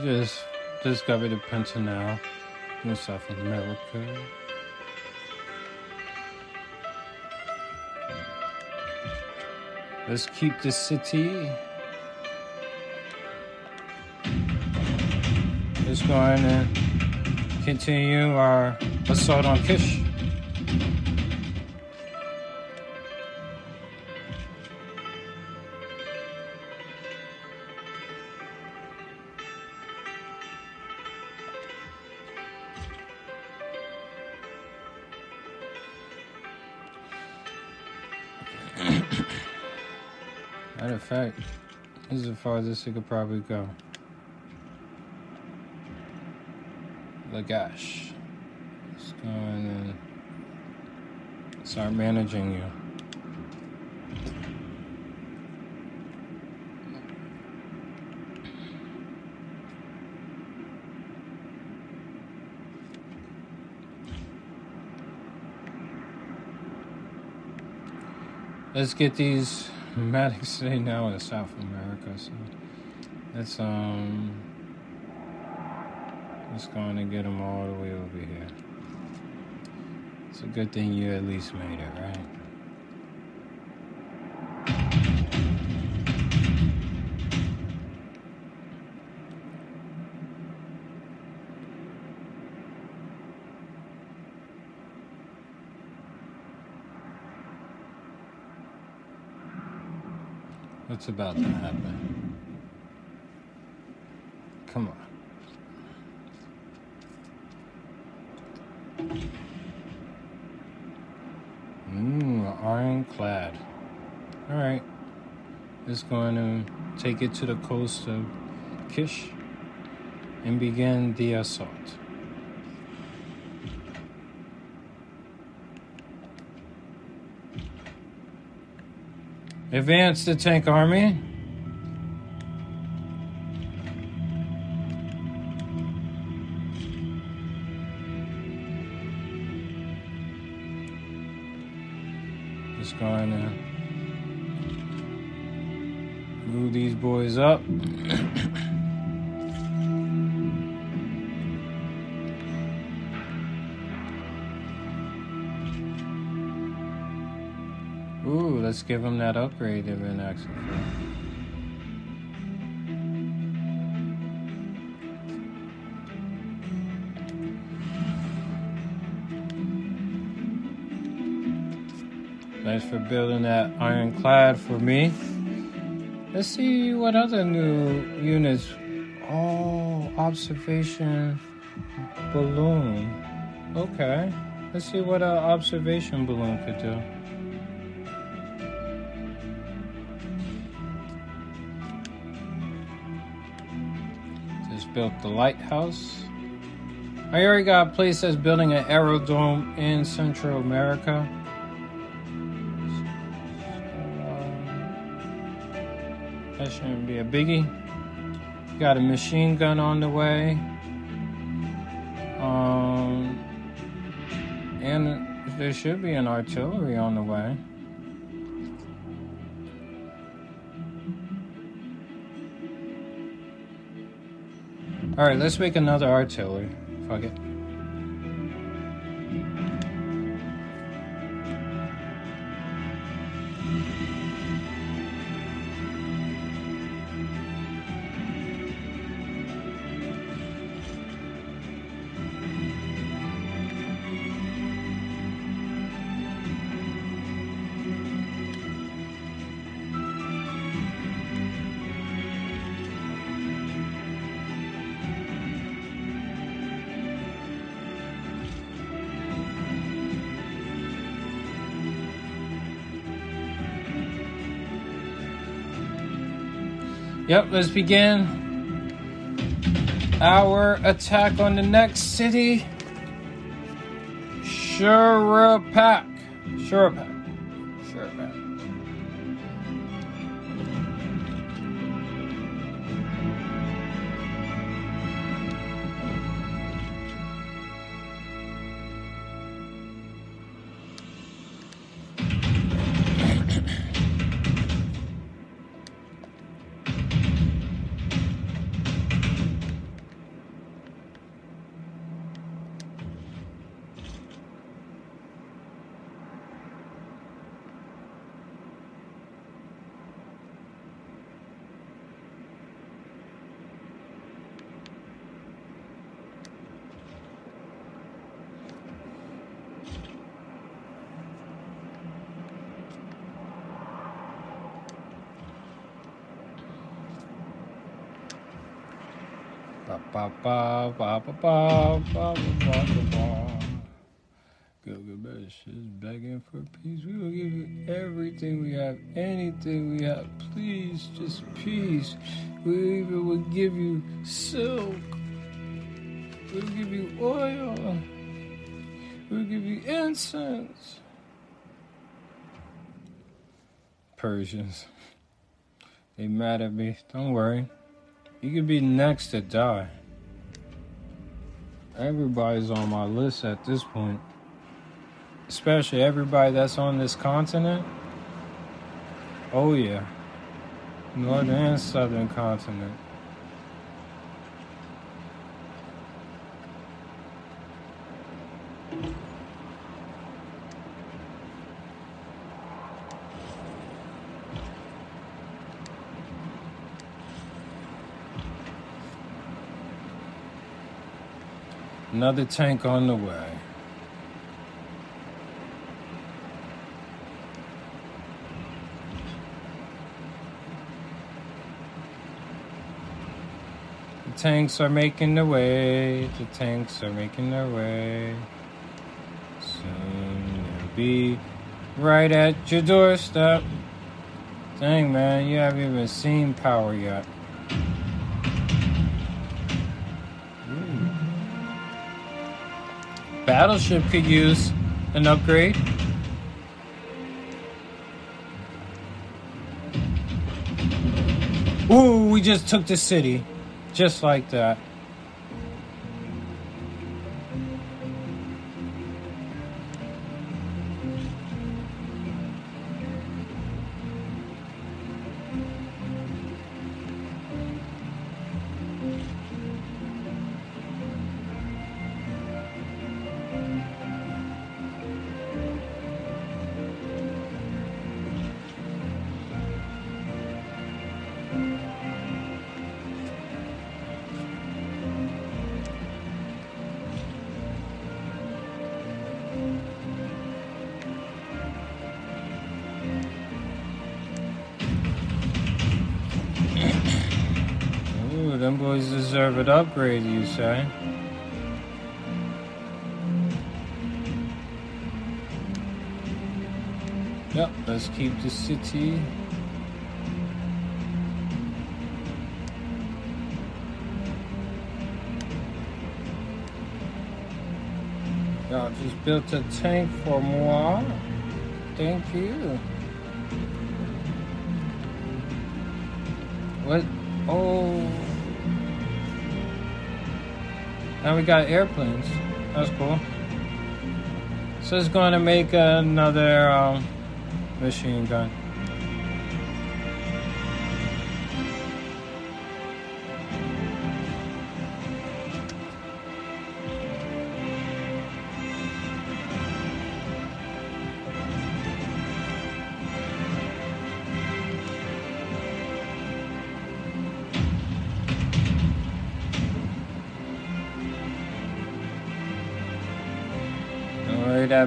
Just discovered the Pantanal in South America. Let's keep the city. Let's go in and continue our assault on Kish. Fact, this is the farthest it could probably go. Lagash. Let's go and start managing you. Let's get these Maddox City [laughs] now in South America. So let's um, let's go on and get them all the way over here. It's a good thing you at least made it, right? What's about to happen? Come on. Mmm, ironclad. Alright. Just going to take it to the coast of Kish and begin the assault. Advance the tank army. Give them that upgrade they've been asking for. Thanks for building that ironclad for me. Let's see what other new units. Oh, observation balloon. Okay. Let's see what an observation balloon could do. Built the lighthouse. I already got a place that's building an aerodrome in Central America. That shouldn't be a biggie. Got a machine gun on the way. Um, and there should be an artillery on the way. All right, let's make another artillery. Fuck it. Yep, let's begin our attack on the next city. Shuruppak. Shuruppak. ba ba ba ba ba ba Gilgamesh is begging for peace. We will give you everything we have, anything we have. Please, just peace. We even will give you silk. We'll give you oil. We'll give you incense. Persians, they mad at me. Don't worry. You could be next to die. Everybody's on my list at this point. Especially everybody that's on this continent. Oh, yeah. Northern and southern continent. Another tank on the way. The tanks are making their way. The tanks are making their way. Soon they'll be right at your doorstep. Dang, man, you haven't even seen power yet. Battleship could use an upgrade. Ooh, we just took the city. Just like that. Upgrade, you say? Yep, let's keep the city. Y'all just built a tank for moi. Thank you. What? Oh. Now we got airplanes. That's cool. So it's going to make another um, machine gun.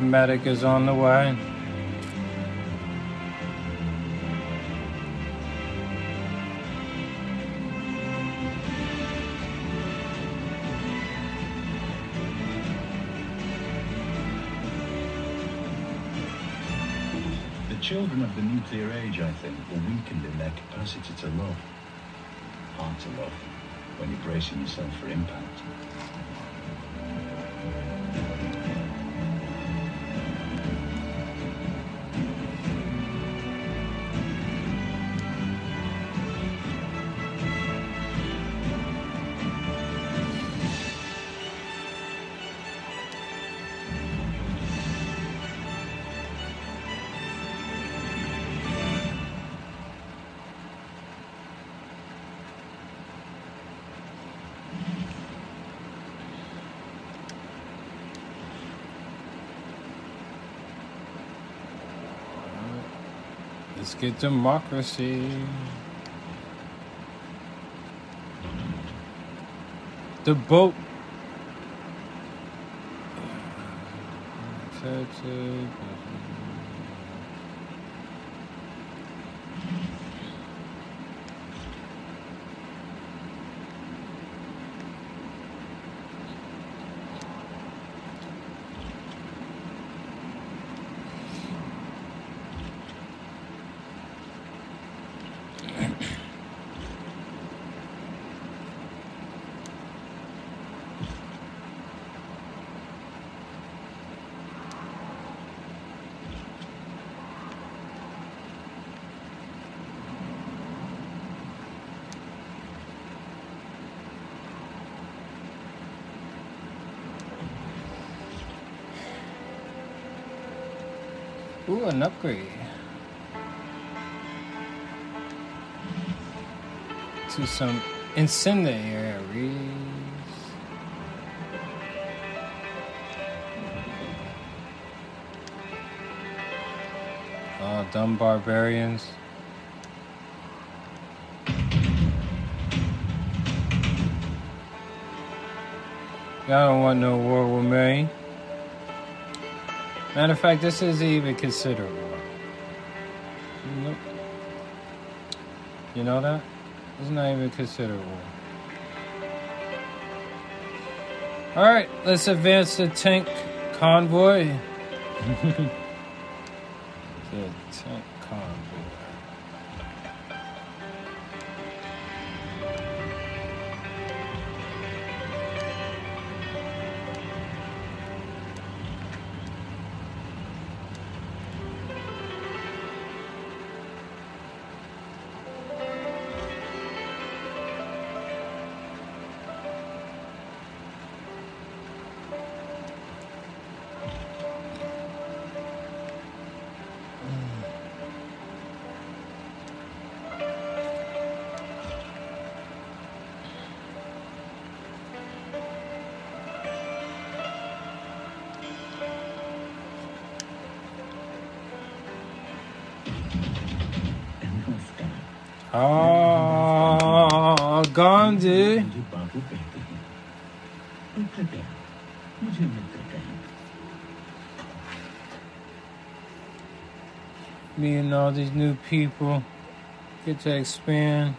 Medic is on the way. The children of the nuclear age, I think, were weakened in their capacity to love. Hard to love when you're bracing yourself for impact. Get democracy. The boat. [sighs] an upgrade. To some incendiaries. Oh, dumb barbarians. Y'all don't want no war with me. Matter of fact, this isn't even considered war. Nope. You know that? It's not even considered war. Alright, let's advance the tank convoy. [laughs] these new people. Get to expand.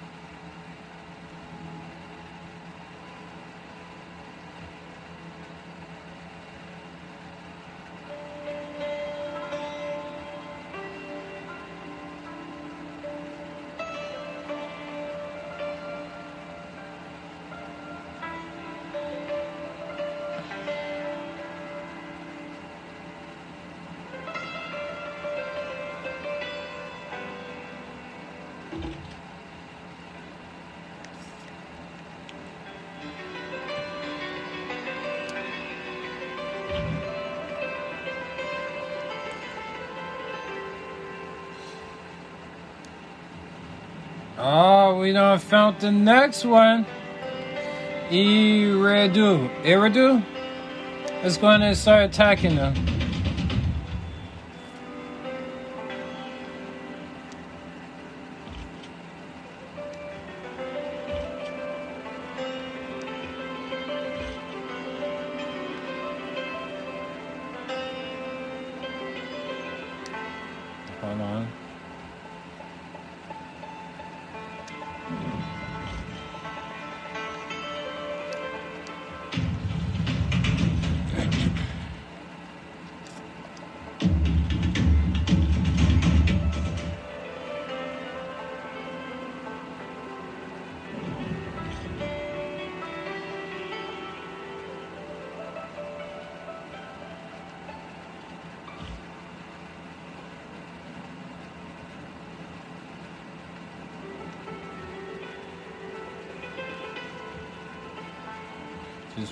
The next one. Eridu. Eridu? Let's go in and start attacking them.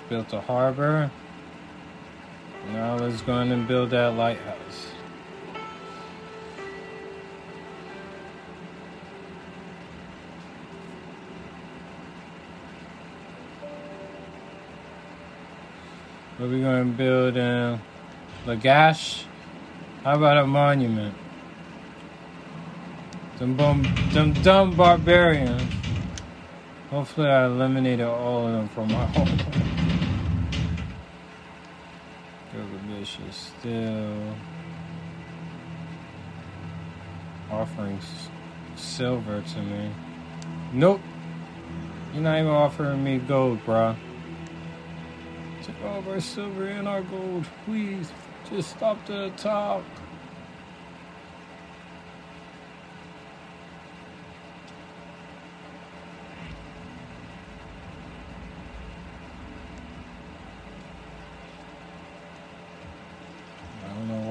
Built a harbor. Now let's go in and build that lighthouse. What we gonna build in Lagash? How about a monument? Them, bum, them dumb barbarians. Hopefully, I eliminated all of them from my [laughs] home. Still offering silver to me. Nope. You're not even offering me gold, bruh. Take all of our silver and our gold, please. Just stop the talk.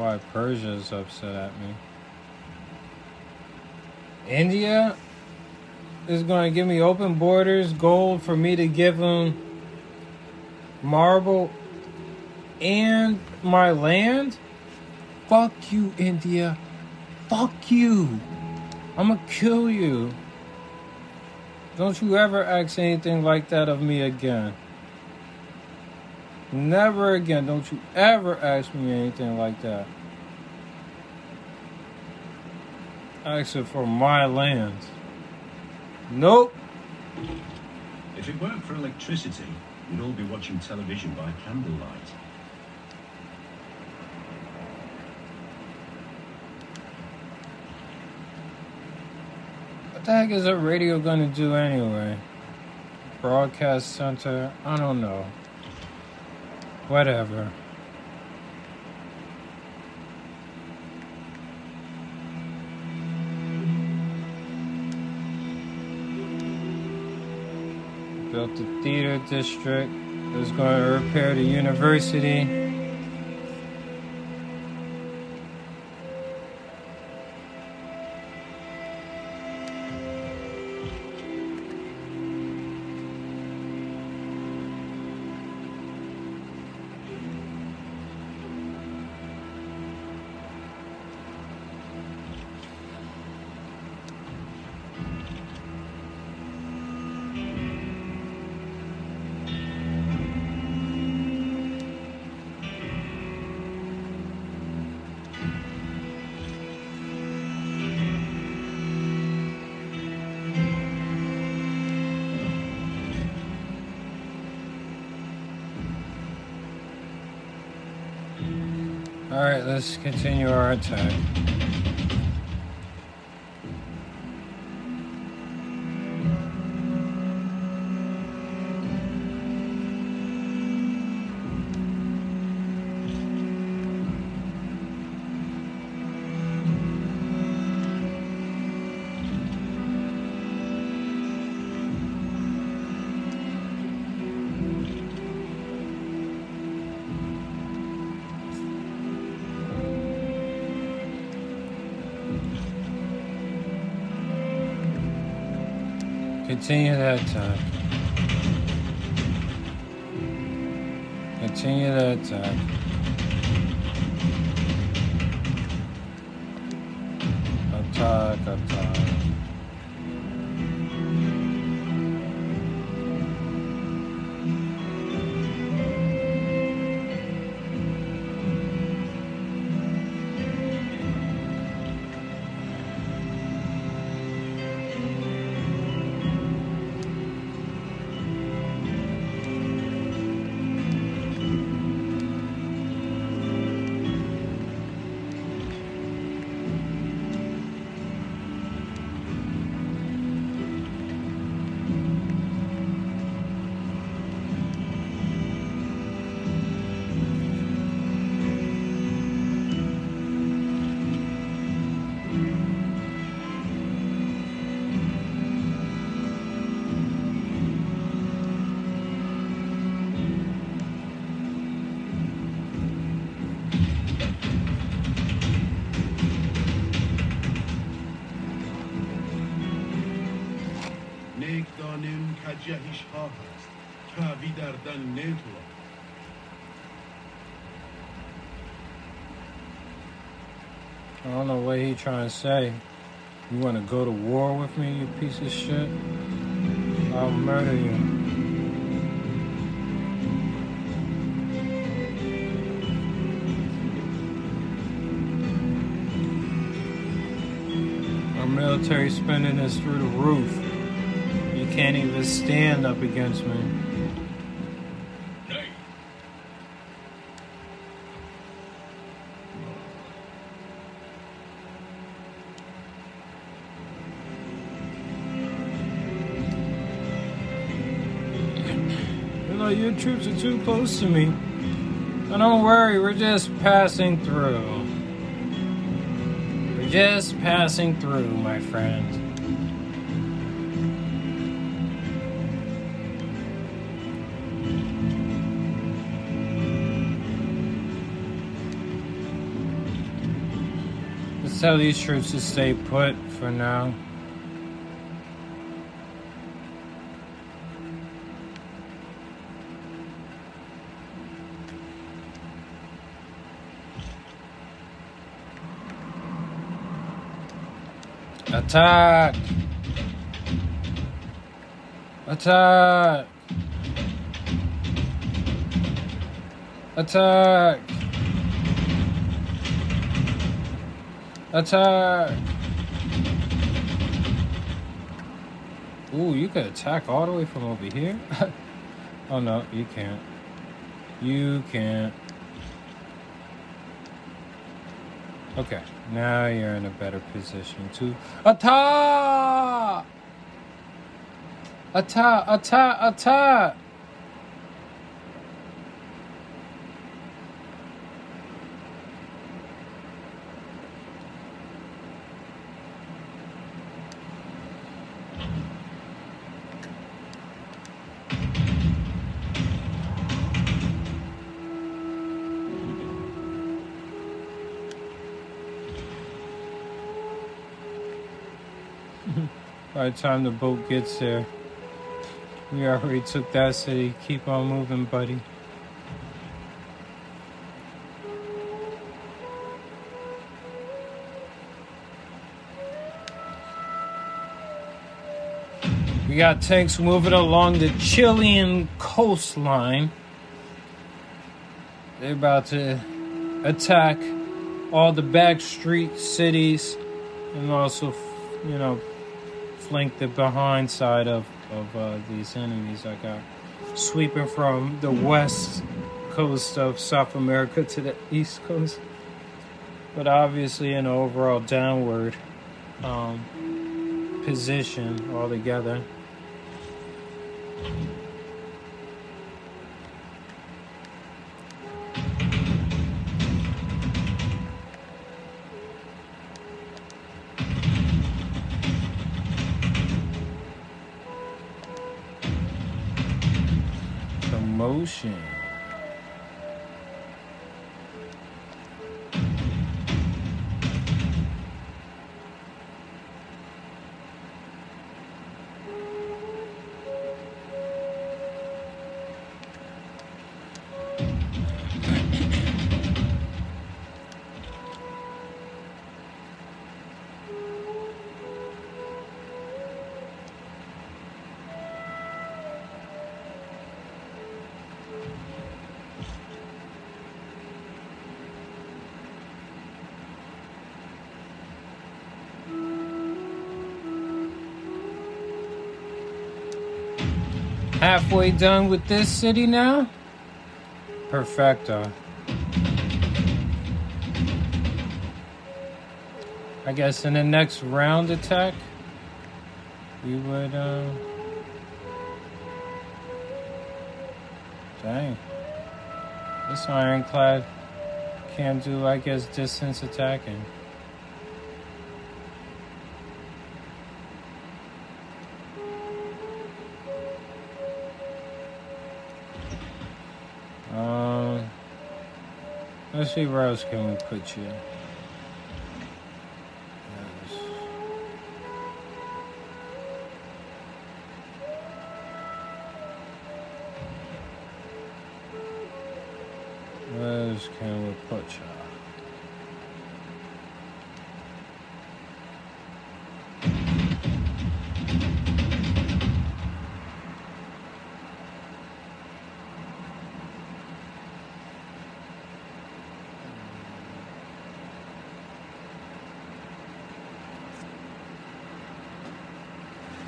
I don't know why Persia is upset at me. India is going to give me open borders, gold for me to give them marble and my land? Fuck you, India. Fuck you. I'ma kill you. Don't you ever ask anything like that of me again. Never again. Don't you ever ask me anything like that. Ask for my land. Nope. If it weren't for electricity, we'd all be watching television by candlelight. What the heck is a radio gonna do anyway? Broadcast center? I don't know. Whatever. The theater district. Was going to repair the university. Let's continue our attack. Continue that time. Continue that attack. I don't know what he trying to say. You want to go to war with me, you piece of shit? I'll murder you. Our military spending is through the roof. Can't even stand up against me. You know, your troops are too close to me. But don't worry, we're just passing through. We're just passing through, my friend. tell these troops to stay put for now. Attack! Attack! Attack! Attack! Uh, Ooh, you could attack all the way from over here? [laughs] oh no, you can't. You can't. Okay, now you're in a better position to attack! Attack! Attack! Attack! By the time the boat gets there, we already took that city. Keep on moving, buddy. We got tanks moving along the Chilean coastline. They're about to attack all the back street cities and also, you know, flank the behind side of, of uh, these enemies I got sweeping from the west coast of South America to the east coast. But obviously, an overall downward um, position altogether. Promotion. Halfway done with this city now? Perfecto. I guess in the next round attack, we would, uh. Dang. This ironclad can't do, I guess, distance attacking. Where else can we put you.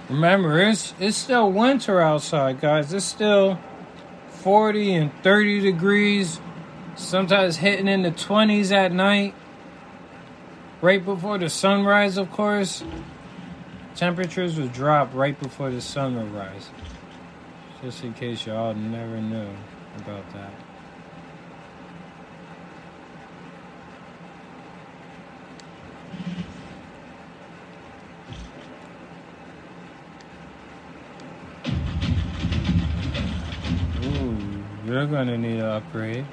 Remember, it's it's still winter outside, guys. It's still 40 and 30 degrees, sometimes hitting in the 20s at night. Right before the sunrise, of course. Temperatures would drop right before the sun would rise. Just in case y'all never knew about that. gonna need to upgrade.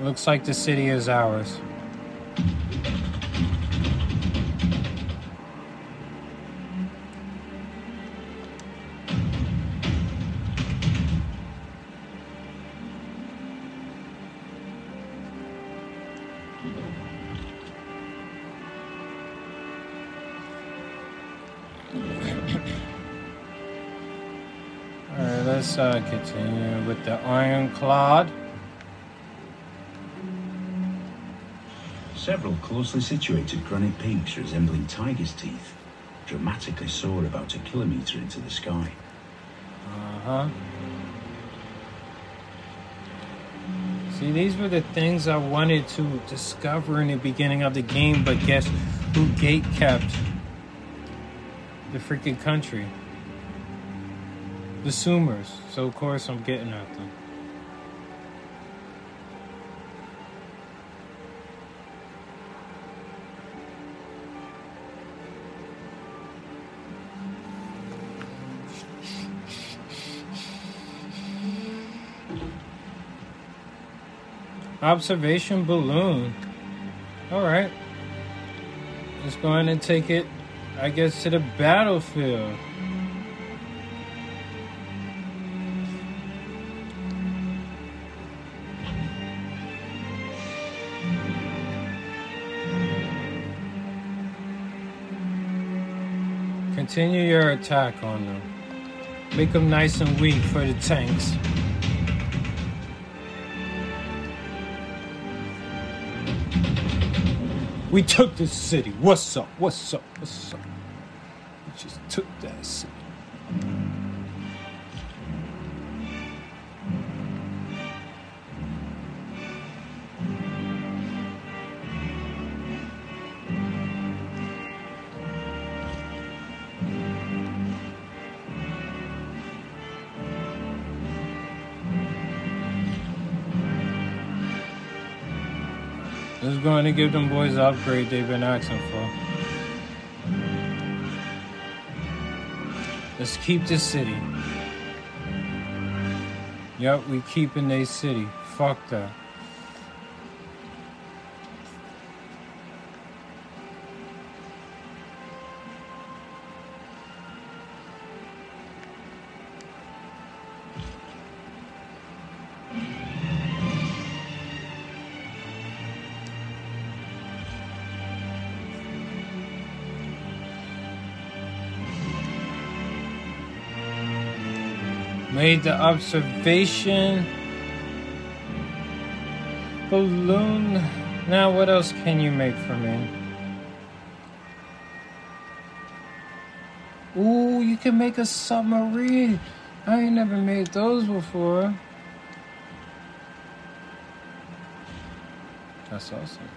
Looks like the city is ours. Continue with the Ironclad. Several closely situated granite peaks resembling tiger's teeth dramatically soar about a kilometre into the sky. Uh huh. See, these were the things I wanted to discover in the beginning of the game, but guess who gate kept the freaking country? The Sumers. So, of course, I'm getting at them. Observation balloon. Alright. Let's go ahead and take it, I guess, to the battlefield. Continue your attack on them. Make them nice and weak for the tanks. We took this city. What's up? What's up? What's up? Going to give them boys the upgrade they've been asking for. Let's keep this city. Yep, we keeping they city. Fuck that. Made the observation. Balloon. Now, what else can you make for me? Ooh, you can make a submarine. I ain't never made those before. That's awesome.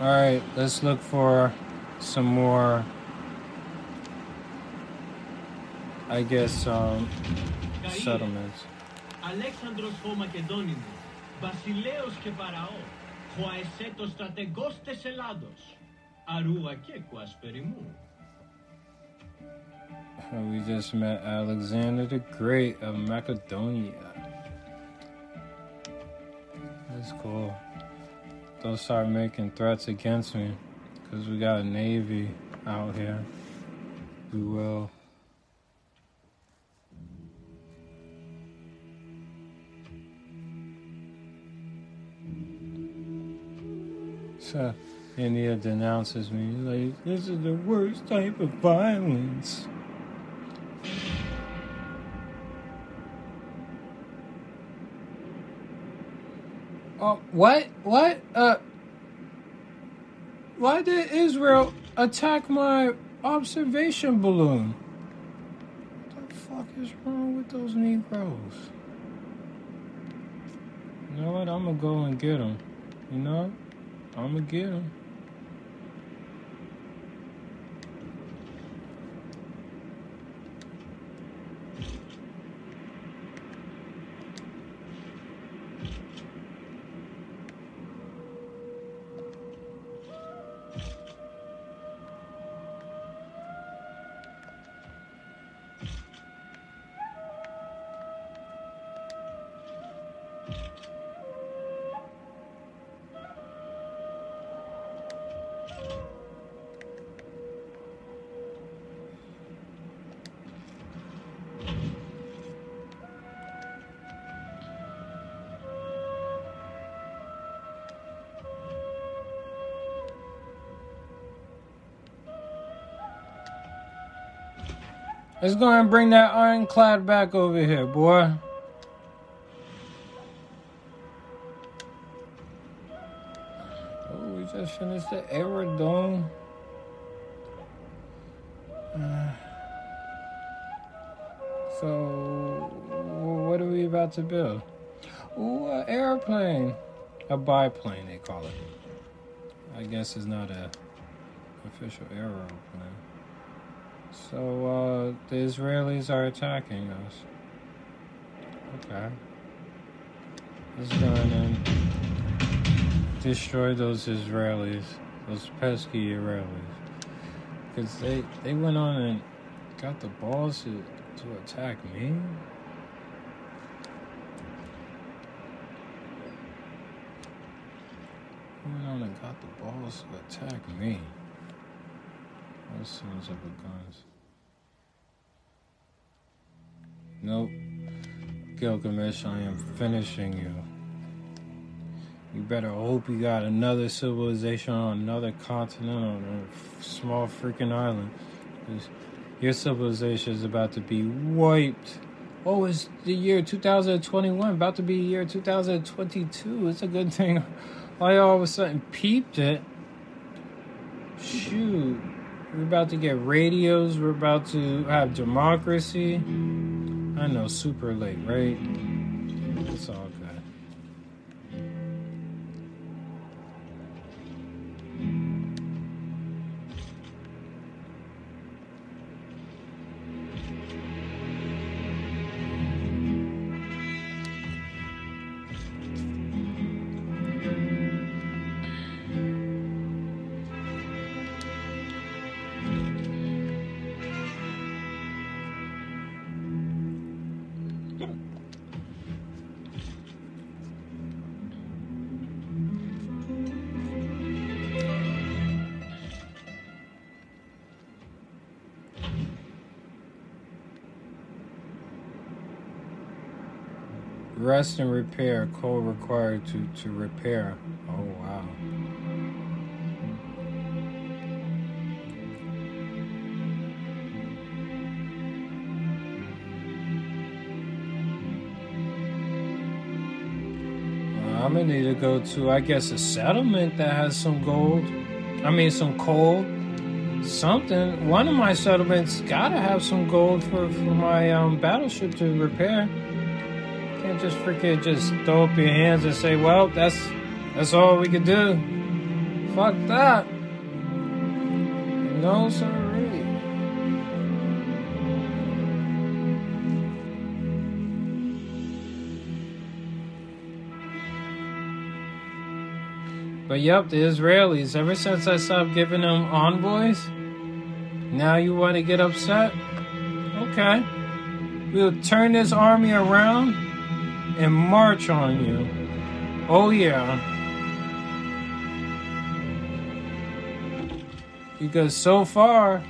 All right, let's look for some more. I guess um, Καΐρε, settlements. Αλέξανδρος ο Μακεδόνινος, βασιλέος και παραό, χωαεσέτος στρατεγός τες Ελλάδος, αρούγα και κουασπεριμού. Uh, We just met Alexander the Great of Macedonia. That's cool. Don't start making threats against me, because we got a navy out here. We will. So India denounces me like this is the worst type of violence. Oh, what? What? Uh, why did Israel attack my observation balloon? What the fuck is wrong with those Negroes? You know what? I'm gonna go and get them. You know? I'm gonna get them. Let's go and bring that ironclad back over here, boy. Oh, we just finished the aerodrome. Uh, so, what are we about to build? Ooh, an airplane. A biplane, they call it. I guess it's not a official aeroplane. So uh, the Israelis are attacking us. Okay. Let's go in and destroy those Israelis, those pesky Israelis, because they they went on and got the balls to to attack me. Went on and got the balls to attack me. Those sons of a guns. Nope. Gilgamesh, I am finishing you. You better hope you got another civilization on another continent on a small freaking island. your civilization is about to be wiped. Oh, it's the year 2021, about to be year 2022. It's a good thing I all of a sudden peeped it. Shoot. We're about to get radios. We're about to have democracy. I know, super late, right? It's all Rest and repair. Coal required to, to repair. Oh, wow. I'm gonna need to go to, I guess, a settlement that has some gold. I mean, some coal. Something. One of my settlements gotta have some gold for, for my um, battleship to repair. Just freaking just throw up your hands and say, well, that's that's all we can do. Fuck that. No, sorry. But yep, the Israelis, ever since I stopped giving them envoys, now you want to get upset? Okay. We'll turn this army around and march on you. Oh, yeah. Because so far,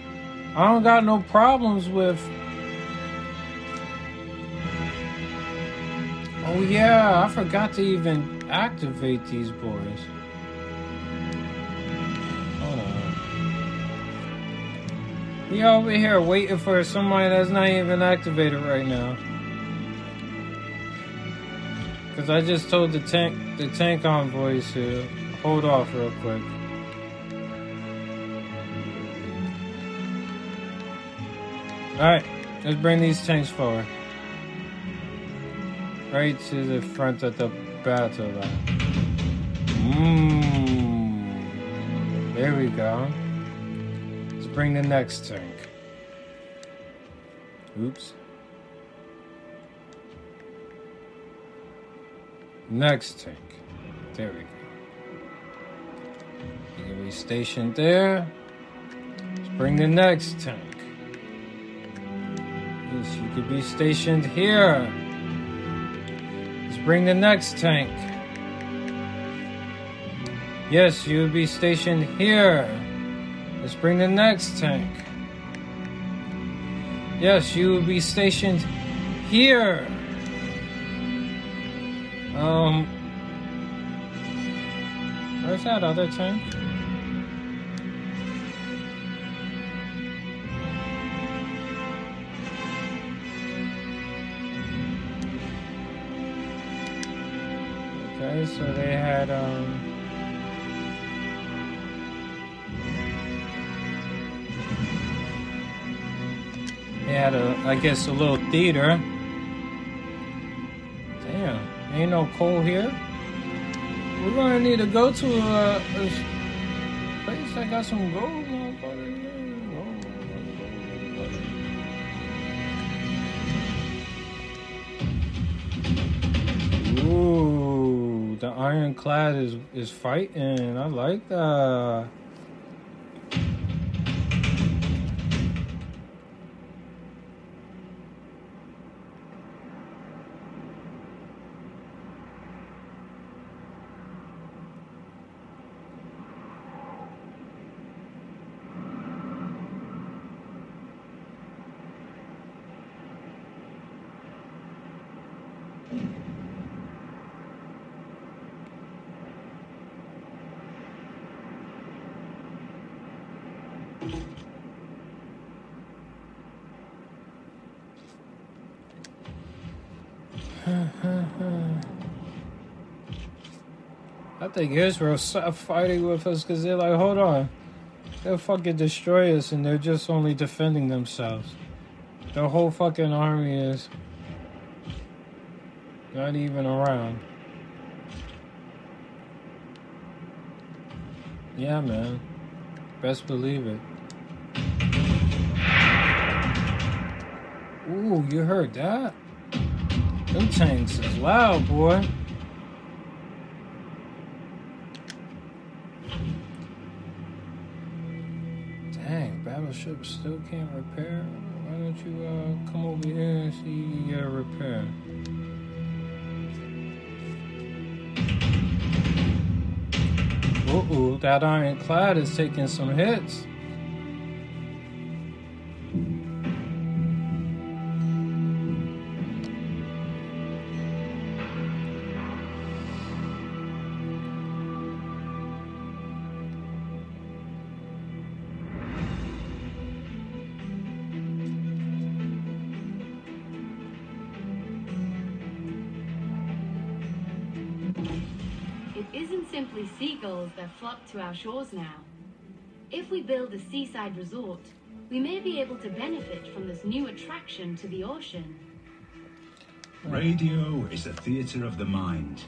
I don't got no problems with. Oh, yeah, I forgot to even activate these boys. Hold on. We over here waiting for somebody that's not even activated right now. Cause I just told the tank the tank envoys to hold off real quick. Alright, let's bring these tanks forward. Right to the front of the battle line. Mmm. There we go. Let's bring the next tank. Oops. Next tank. There we go. You can be stationed there. Let's bring the next tank. Yes, you could be stationed here. Let's bring the next tank. Yes, you would be stationed here. Let's bring the next tank. Yes, you will be stationed here. Um, where's that other tank? Okay, so they had um. They had a, I guess, a little theater. Ain't no coal here. We're gonna need to go to a, a place that got some gold. Ooh, the ironclad is is fighting. I like that. I think Israel stopped uh, fighting with us because they're like, hold on. They'll fucking destroy us and they're just only defending themselves. The whole fucking army is not even around. Yeah, man. Best believe it. Ooh, you heard that? Them tanks is loud, boy. Battleship still can't repair. Why don't you uh, come over here and see you get a repair? Uh-oh, that ironclad is taking some hits. Flock to our shores now. If we build a seaside resort, we may be able to benefit from this new attraction to the ocean. Radio is the theatre of the mind.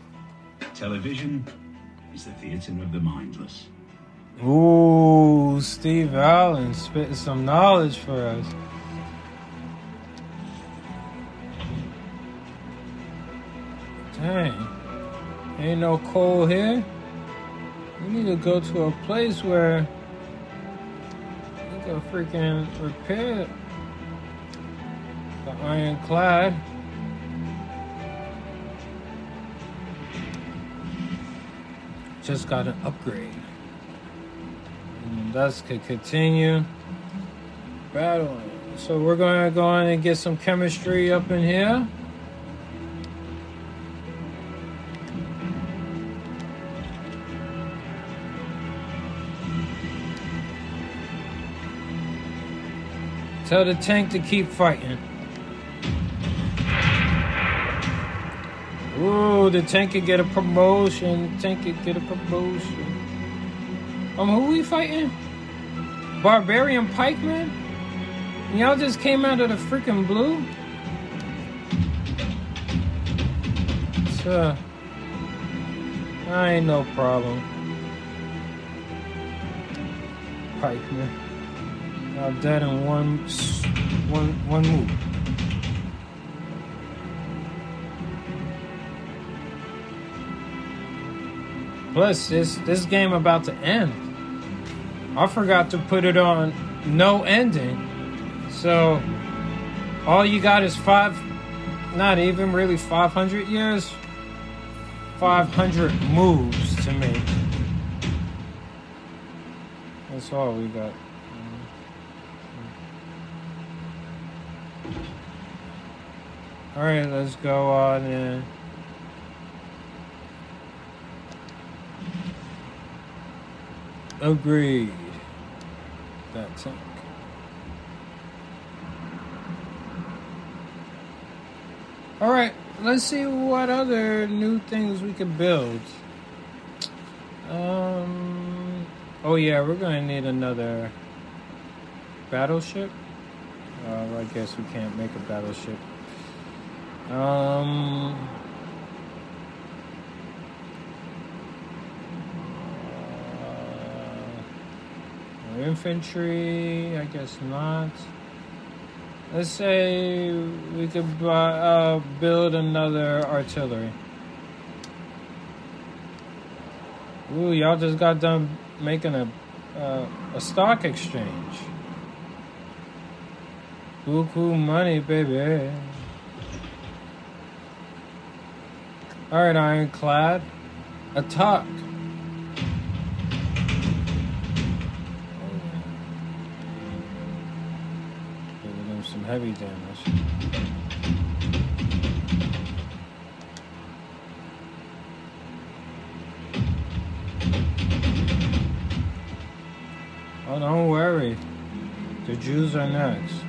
Television is the theatre of the mindless. Ooh, Steve Allen spitting some knowledge for us. Dang. Ain't no coal here. We need to go to a place where we can freaking repair the ironclad. Just got an upgrade. And thus could continue battling. So we're to go in and get some chemistry up in here. Tell the tank to keep fighting. Ooh, the tank could get a promotion. The tank could get a promotion. Um, who we fighting? Barbarian Pikeman? Y'all just came out of the freaking blue? So, I ain't no problem. Pikeman. Y'all dead in one, one, one move. Plus, this this game about to end. I forgot to put it on no ending. So all you got is five, not even really 500 years 500 moves to make. That's all we got. All right, let's go on in. Agreed. That tank. All right, let's see what other new things we can build. Um. Oh yeah, we're gonna need another battleship. Uh, I guess we can't make a battleship. Um. uh, infantry, I guess not. Let's say we could buy, uh, build another artillery. Ooh, y'all just got done making a uh, a stock exchange. Buku money, baby. All right, ironclad, attack. Some heavy damage. Oh, don't worry. The Jews are next.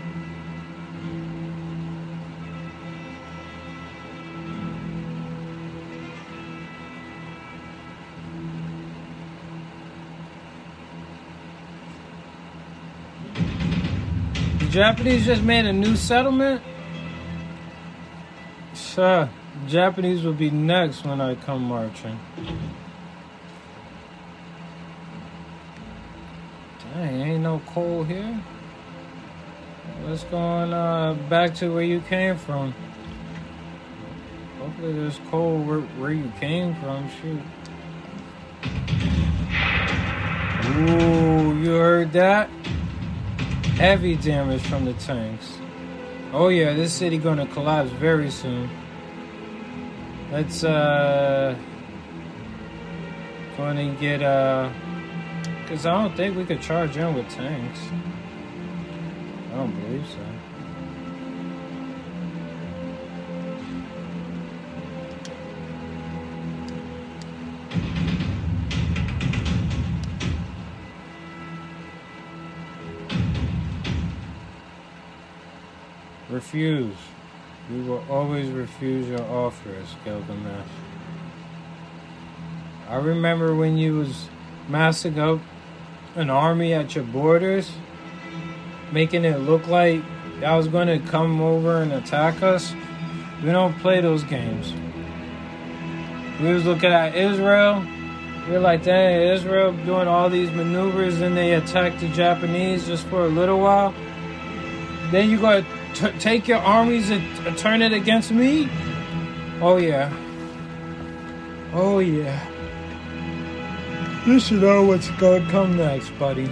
Japanese just made a new settlement? Sure. Japanese will be next when I come marching. Dang, ain't no coal here. Let's go on uh, back to where you came from. Hopefully there's coal where, where you came from. Shoot. Ooh, you heard that? Heavy damage from the tanks. Oh yeah, this city gonna collapse very soon. Let's uh go and get uh because I don't think we could charge in with tanks. I don't believe so. Refuse. We will always refuse your offers, Gilgamesh. I remember when you was massing up an army at your borders, making it look like y'all was gonna come over and attack us. We don't play those games. We was looking at Israel. We were like, dang, Israel doing all these maneuvers, and they attack the Japanese just for a little while. Then you gotta t- take your armies and turn it against me? Oh yeah. Oh yeah. You should know what's gonna come next, buddy.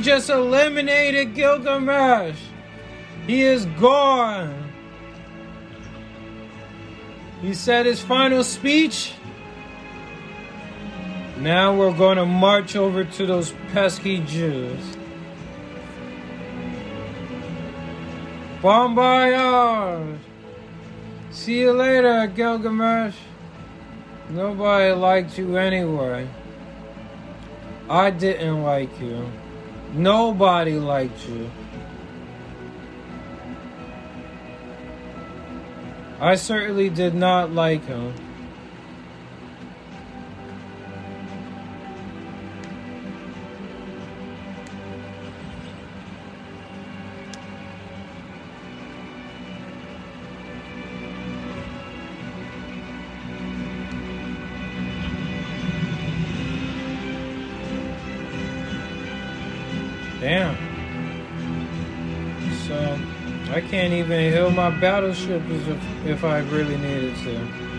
Just eliminated Gilgamesh. He is gone. He said his final speech. Now we're going to march over to those pesky Jews. Voyage! See you later, Gilgamesh. Nobody liked you anyway. I didn't like you. Nobody liked you. I certainly did not like him. can't even heal my battleship if, if I really needed to.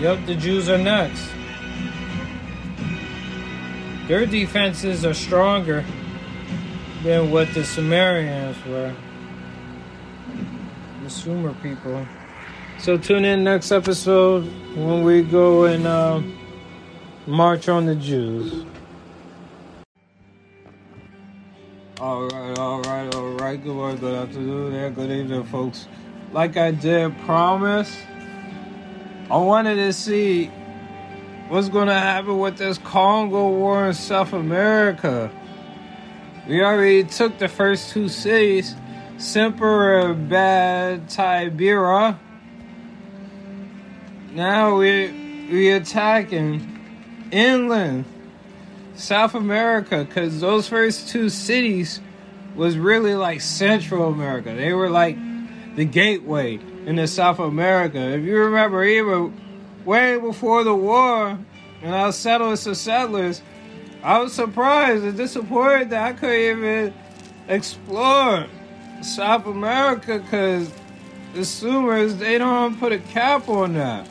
Yep, the Jews are nuts. Their defenses are stronger than what the Sumerians were. The Sumer people. So tune in next episode when we go and uh, march on the Jews. All right, all right, all right. Good morning, good afternoon, good evening, folks. Like I did promise, I wanted to see what's going to happen with this Kongo war in South America. We already took the first two cities, Semper Bad-tibira. Now we we attacking inland South America because those first two cities was really like Central America. They were like the gateway into South America. If you remember, even way before the war, and was settlers to settlers, I was surprised and disappointed that I couldn't even explore South America because the Sumers they don't put a cap on that.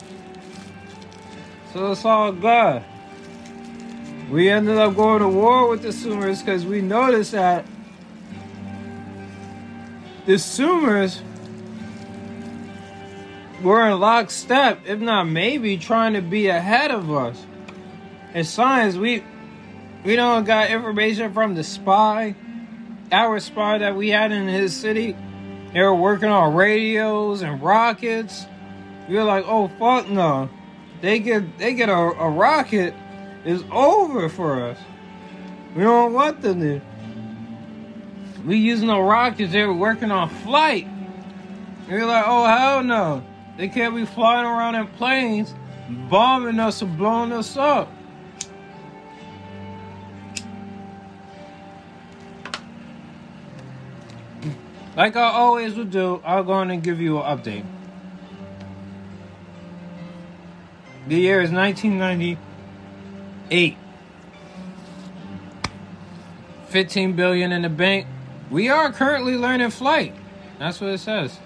So it's all good. We ended up going to war with the Sumers because we noticed that the Sumers were in lockstep, if not maybe trying to be ahead of us. In science, we we don't got information from the spy, our spy that we had in his city. They were working on radios and rockets. We were like, oh fuck no. They get they get a, a rocket is over for us. We don't want them to. We using the rockets, they were working on flight. And we're like, oh hell no. They can't be flying around in planes, bombing us or blowing us up. Like I always would do, I'll go on and give you an update. The year is 1998. 15 billion in the bank. We are currently learning flight. That's what it says.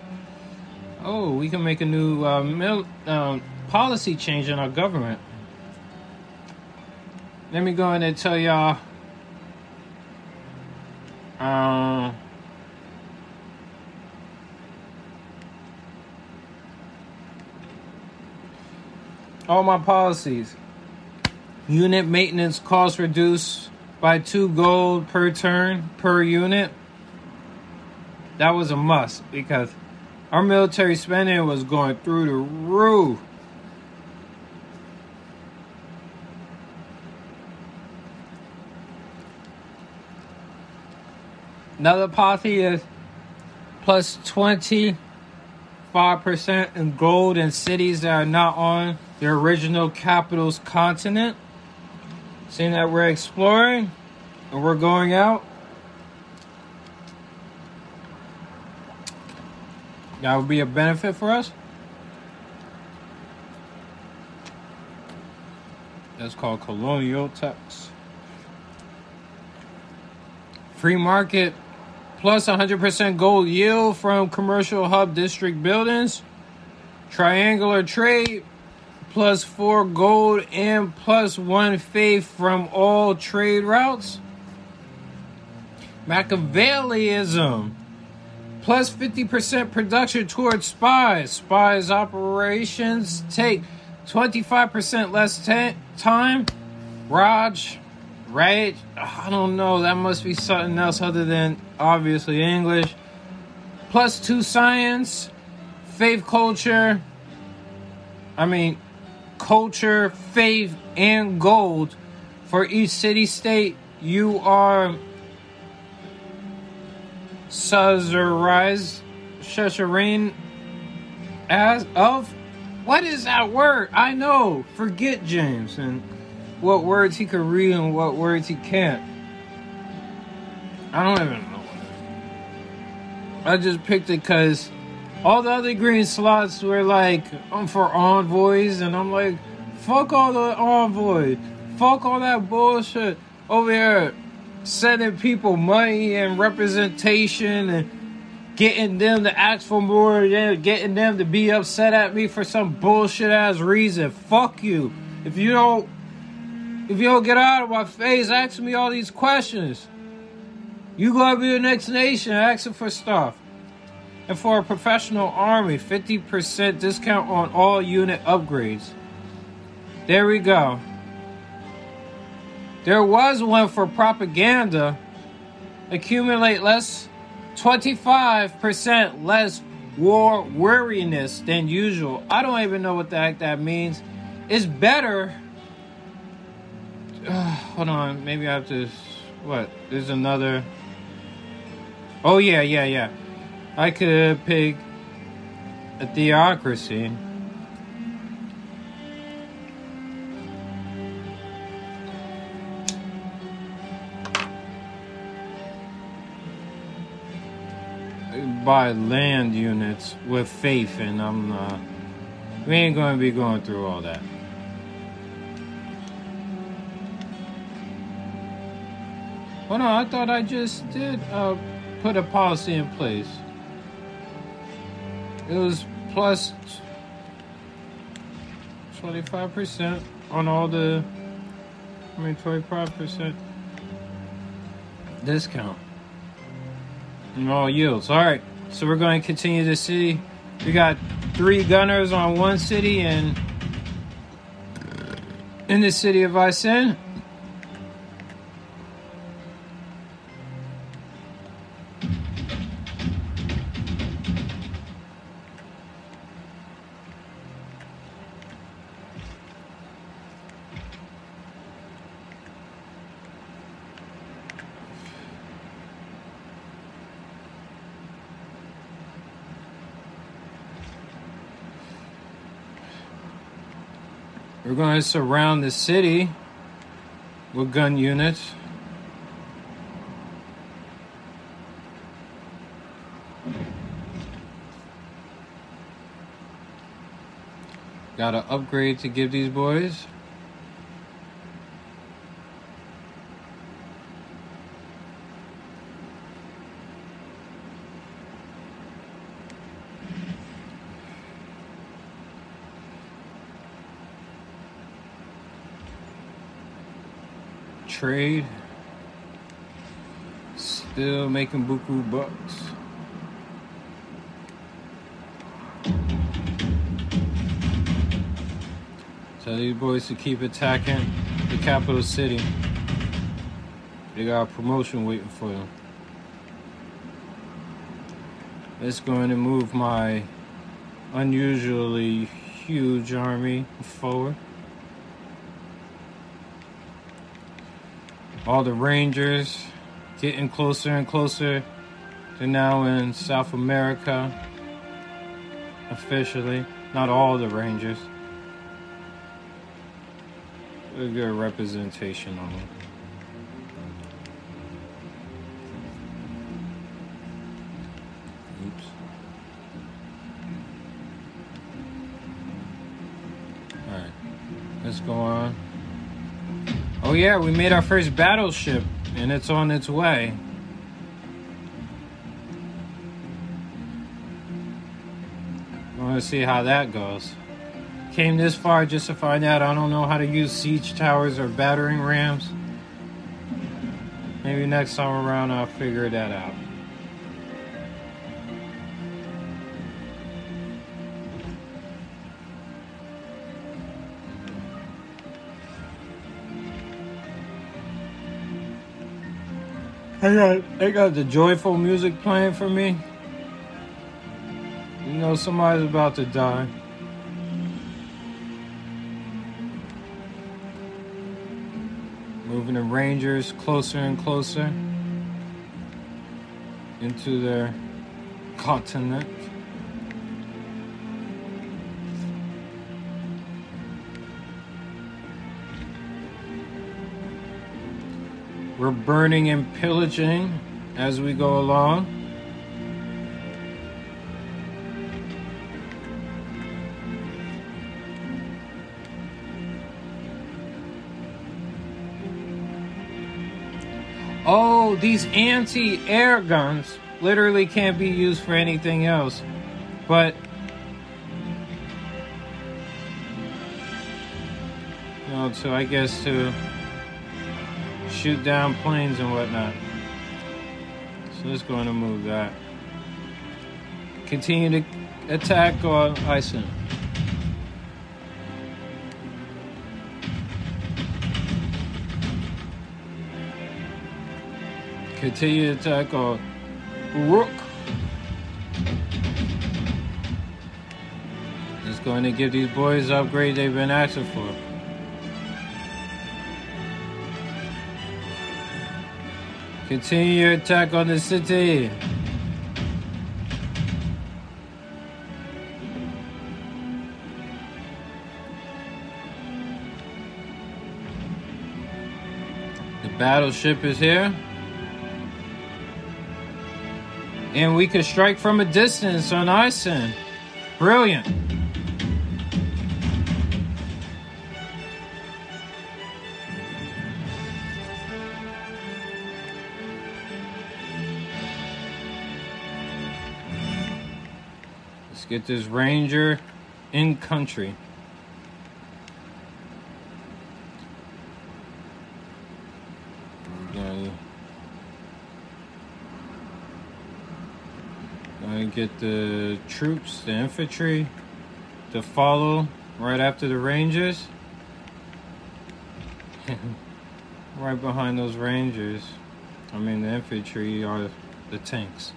Oh, we can make a new uh, mil- um, policy change in our government. Let me go in and tell y'all. Um, all my policies. Unit maintenance cost reduced by two gold per turn per unit. That was a must because our military spending was going through the roof. Another policy is plus 25% in gold in cities that are not on the original capital's continent. Seeing that we're exploring and we're going out. That would be a benefit for us. That's called colonial tax. Free market plus 100% gold yield from commercial hub district buildings. Triangular trade plus four gold and plus one faith from all trade routes. Machiavellianism plus 50% production towards spies. Spies operations take 25% less ta- time. Raj, right? I don't know. That must be something else other than obviously English. Plus two science, faith culture. I mean, culture, faith, and gold for each city state. You are Shasharine as of what is that word? I know. Forget James and what words he could read and what words he can't. I don't even know. I just picked it because all the other green slots were like um, for envoys, and I'm like, fuck all the envoys, fuck all that bullshit over here sending people money and representation and getting them to ask for more, getting them to be upset at me for some bullshit ass reason. Fuck you. If you don't, if you don't get out of my face asking me all these questions, you gotta be the next nation asking for stuff. And for a professional army, 50% discount on all unit upgrades. There we go. There was one for propaganda. Accumulate less 25% less war weariness than usual. I don't even know what the heck that means. It's better. [sighs] hold on, maybe I have to. What? There's another. Oh, yeah, yeah, yeah. I could pick a theocracy. Buy land units with faith, and I'm not. we ain't to be going through all that. Hold no, I thought I just did uh, put a policy in place. It was plus 25% on all the, I mean, 25% discount and all yields. All right, so we're going to continue to see. We got three gunners on one city and in the city of Vicen. Going to surround the city with gun units. Got to upgrade to give these boys. Trade. Still making buku bucks. Tell these boys to keep attacking the capital city. They got a promotion waiting for them. It's going to move my unusually huge army forward. All the Rangers getting closer and closer. They're now in South America officially. Not all the Rangers. A good representation on them. Yeah, we made our first battleship and it's on its way. I want to see how that goes. Came this far just to find out I don't know how to use siege towers or battering rams. Maybe next time around I'll figure that out. I got, uh, they got the joyful music playing for me. You know somebody's about to die. Moving the Rangers closer and closer into their continent. We're burning and pillaging as we go along. Oh, these anti air guns literally can't be used for anything else. But you to I guess to shoot down planes and whatnot. So let's go and move that. Continue to attack on Iceland. Continue to attack on Rook. Just going to give these boys upgrade they've been asking for. Continue your attack on the city. The battleship is here. And we could strike from a distance on Isin. Brilliant. This ranger in country. Gonna get the troops, the infantry, to follow right after the rangers. [laughs] right behind those rangers. I mean, the infantry are the tanks.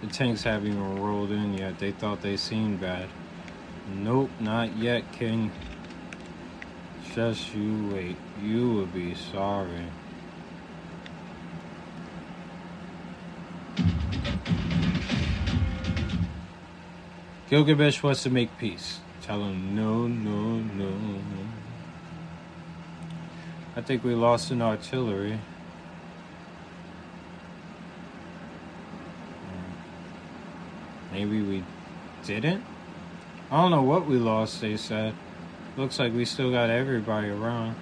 The tanks haven't even rolled in yet. They thought they seemed bad. Nope, not yet, King. Just you wait. You will be sorry. Gilgamesh wants to make peace. Tell him no, no, no. I think we lost an artillery. Maybe we didn't? I don't know what we lost, they said. Looks like we still got everybody around.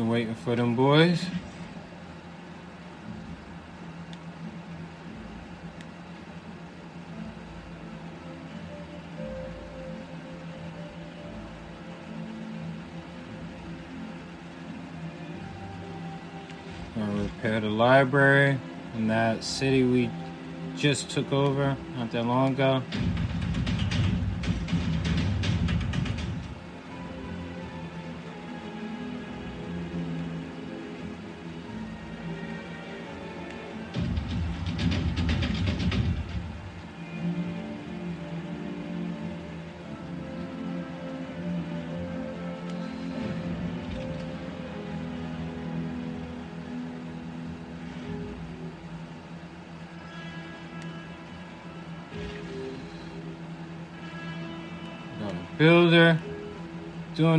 Waiting for them boys. Repair the library in that city we just took over not that long ago.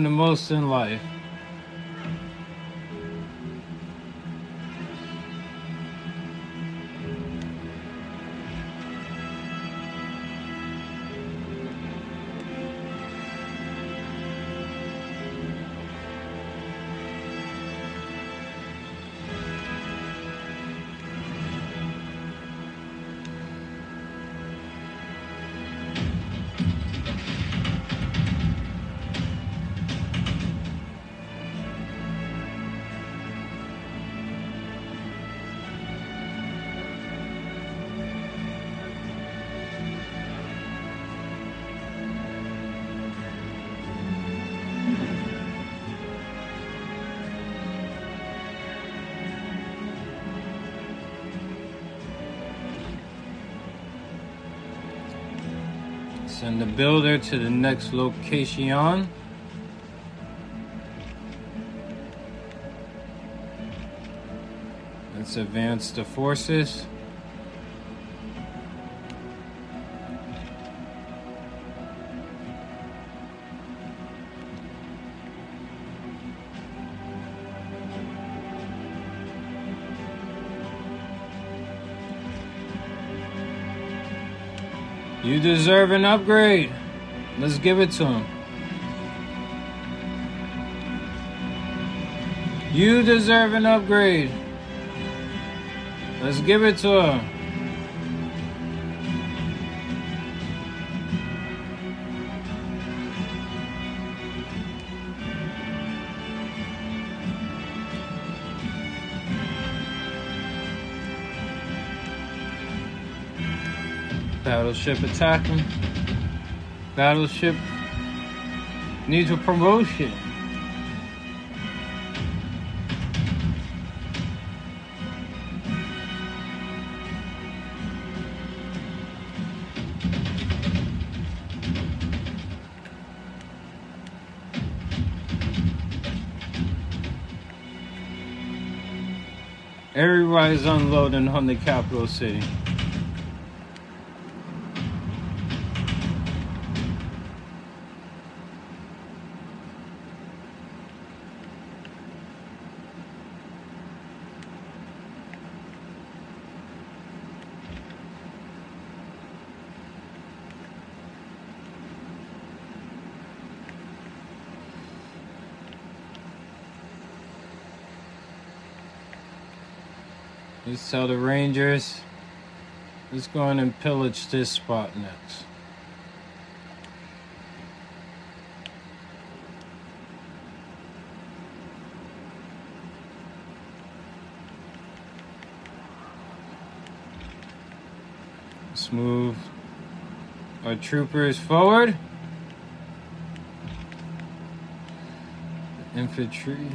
The most in life. Builder to the next location. Let's advance the forces. Deserve an upgrade. Let's give it to him. You deserve an upgrade. Let's give it to him. Battleship attacking. Battleship needs a promotion. Everybody's unloading on the capital city. Let's the Rangers. Let's go in and pillage this spot next. Let's move our troopers forward. Infantry.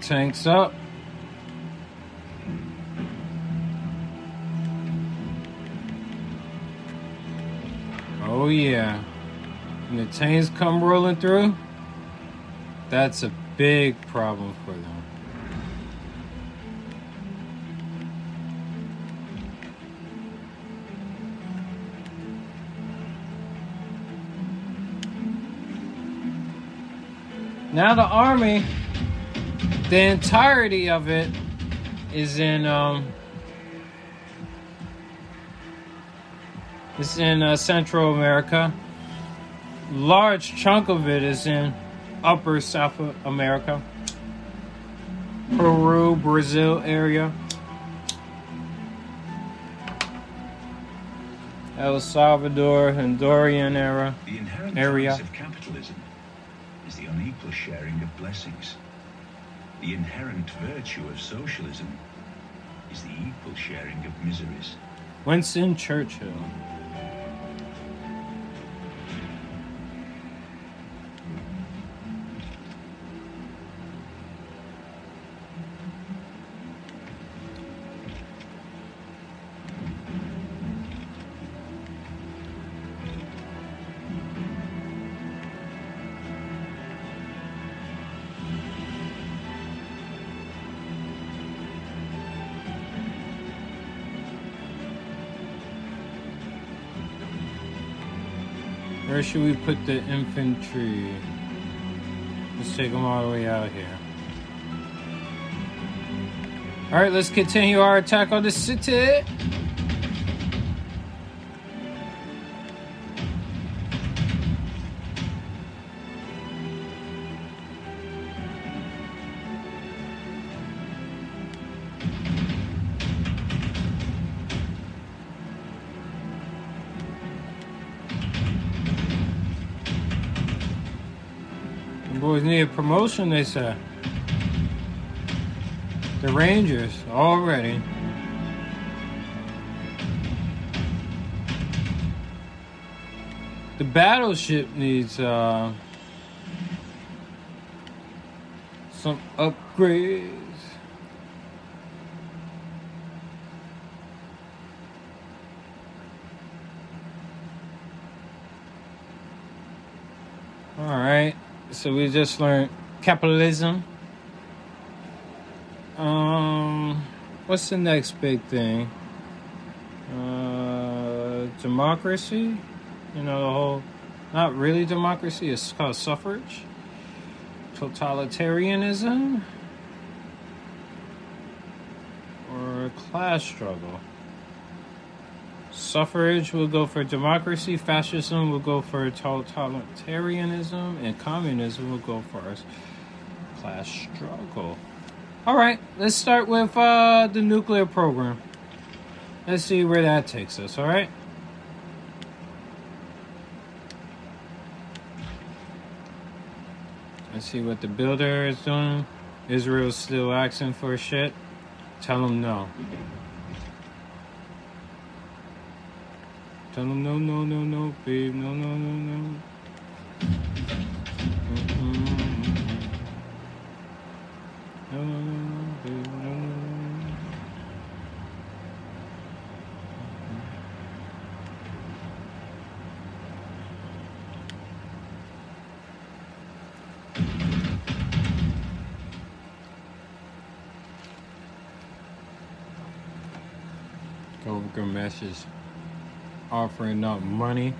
Tanks up. Oh yeah. When the tanks come rolling through, that's a big problem for them. Now the army the entirety of it is in um it's in uh, Central America. Large chunk of it is in Upper South America, Peru, Brazil area, El Salvador, Honduran era. The inherent Area. of capitalism is the unequal sharing of blessings. The inherent virtue of socialism is the equal sharing of miseries. Winston Churchill. Should we put the infantry? Let's take them all the way out here. All right, let's continue our attack on the city. They said. The Rangers, already. The battleship needs uh, some upgrades. All right, so we just learned capitalism. Um, what's the next big thing? Uh, democracy. You know the whole, not really democracy. It's called suffrage. Totalitarianism or class struggle. Suffrage will go for democracy, fascism will go for totalitarianism, and communism will go for class struggle. All right, let's start with uh, the nuclear program. Let's see where that takes us, all right? Let's see what the builder is doing. Israel's still asking for shit. Tell them no. Tell them no, no, no, no, babe. No, no, no, no. Up money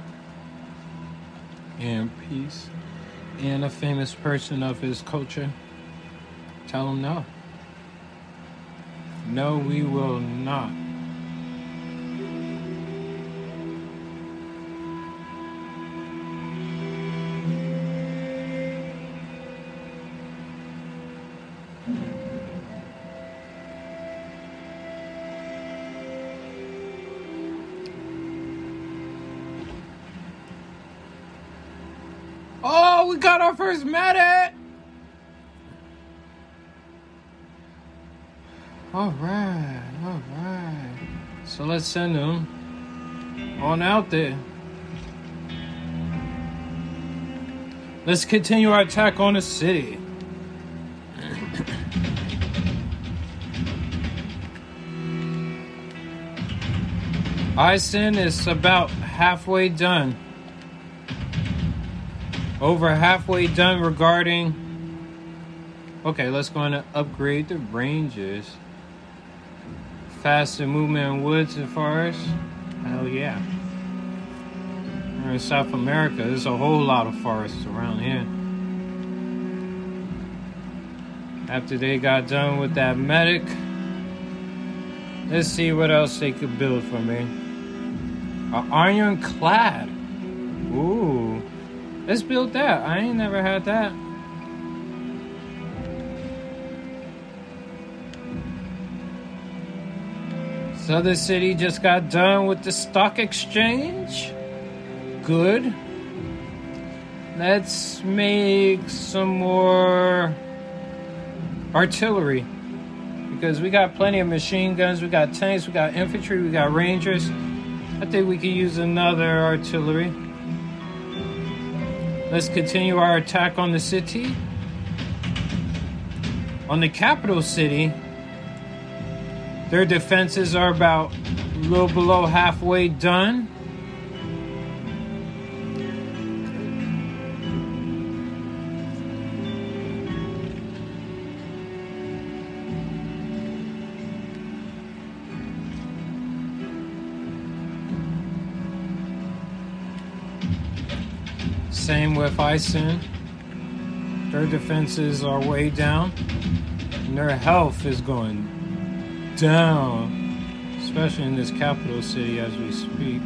and peace and a famous person of his culture. Tell him no. No, we will not. Send them on out there. Let's continue our attack on the city. Isin is about halfway done. Over halfway done regarding. Okay, let's go and upgrade the ranges. Faster movement in woods and forests. Hell yeah. In South America. There's a whole lot of forests around here. After they got done with that medic, let's see what else they could build for me. An ironclad. Ooh. Let's build that. I ain't never had that. So the city just got done with the stock exchange. Good. Let's make some more artillery. Because we got plenty of machine guns, we got tanks, we got infantry, we got rangers. I think we could use another artillery. Let's continue our attack on the city. On the capital city, their defenses are about a little below halfway done. Same with Isin. Their defenses are way down. And their health is going down, especially in this capital city as we speak.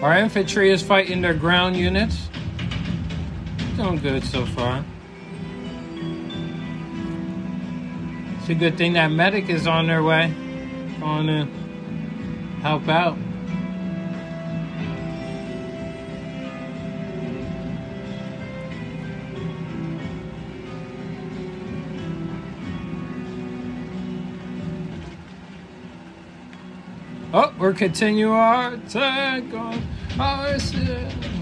Our infantry is fighting their ground units going good so far. It's a good thing that medic is on their way. Going to help out. Oh, we're continuing our attack on our city.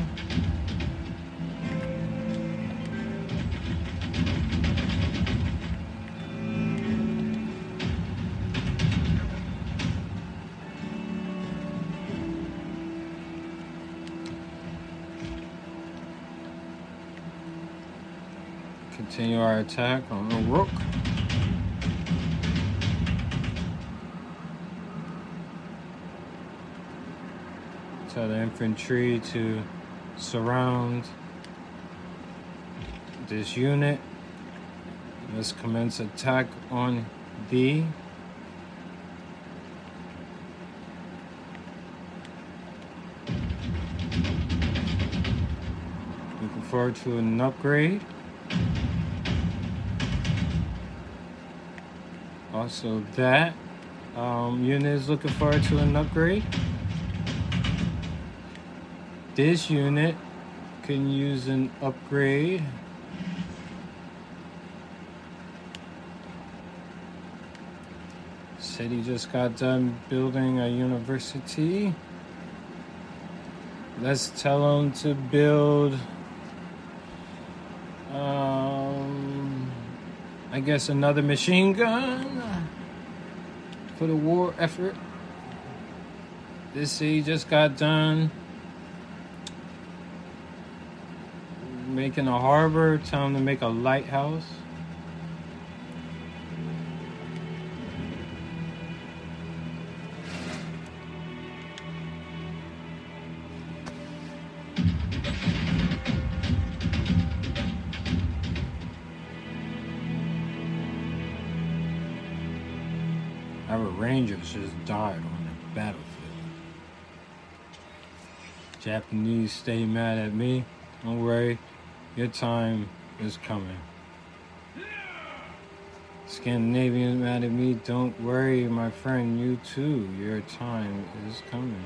Continue our attack on the Rook. Tell the infantry to surround this unit. Let's commence attack on D. Looking forward to an upgrade. Also, that um, unit is looking forward to an upgrade. This unit can use an upgrade. He just got done building a university. Let's tell him to build. Um, I guess another machine gun for the war effort. This city just got done making a harbor. Them to make a lighthouse. Our Rangers just died on the battlefield. Japanese stay mad at me. Don't worry, your time is coming. Scandinavians mad at me. Don't worry, my friend, you too. Your time is coming.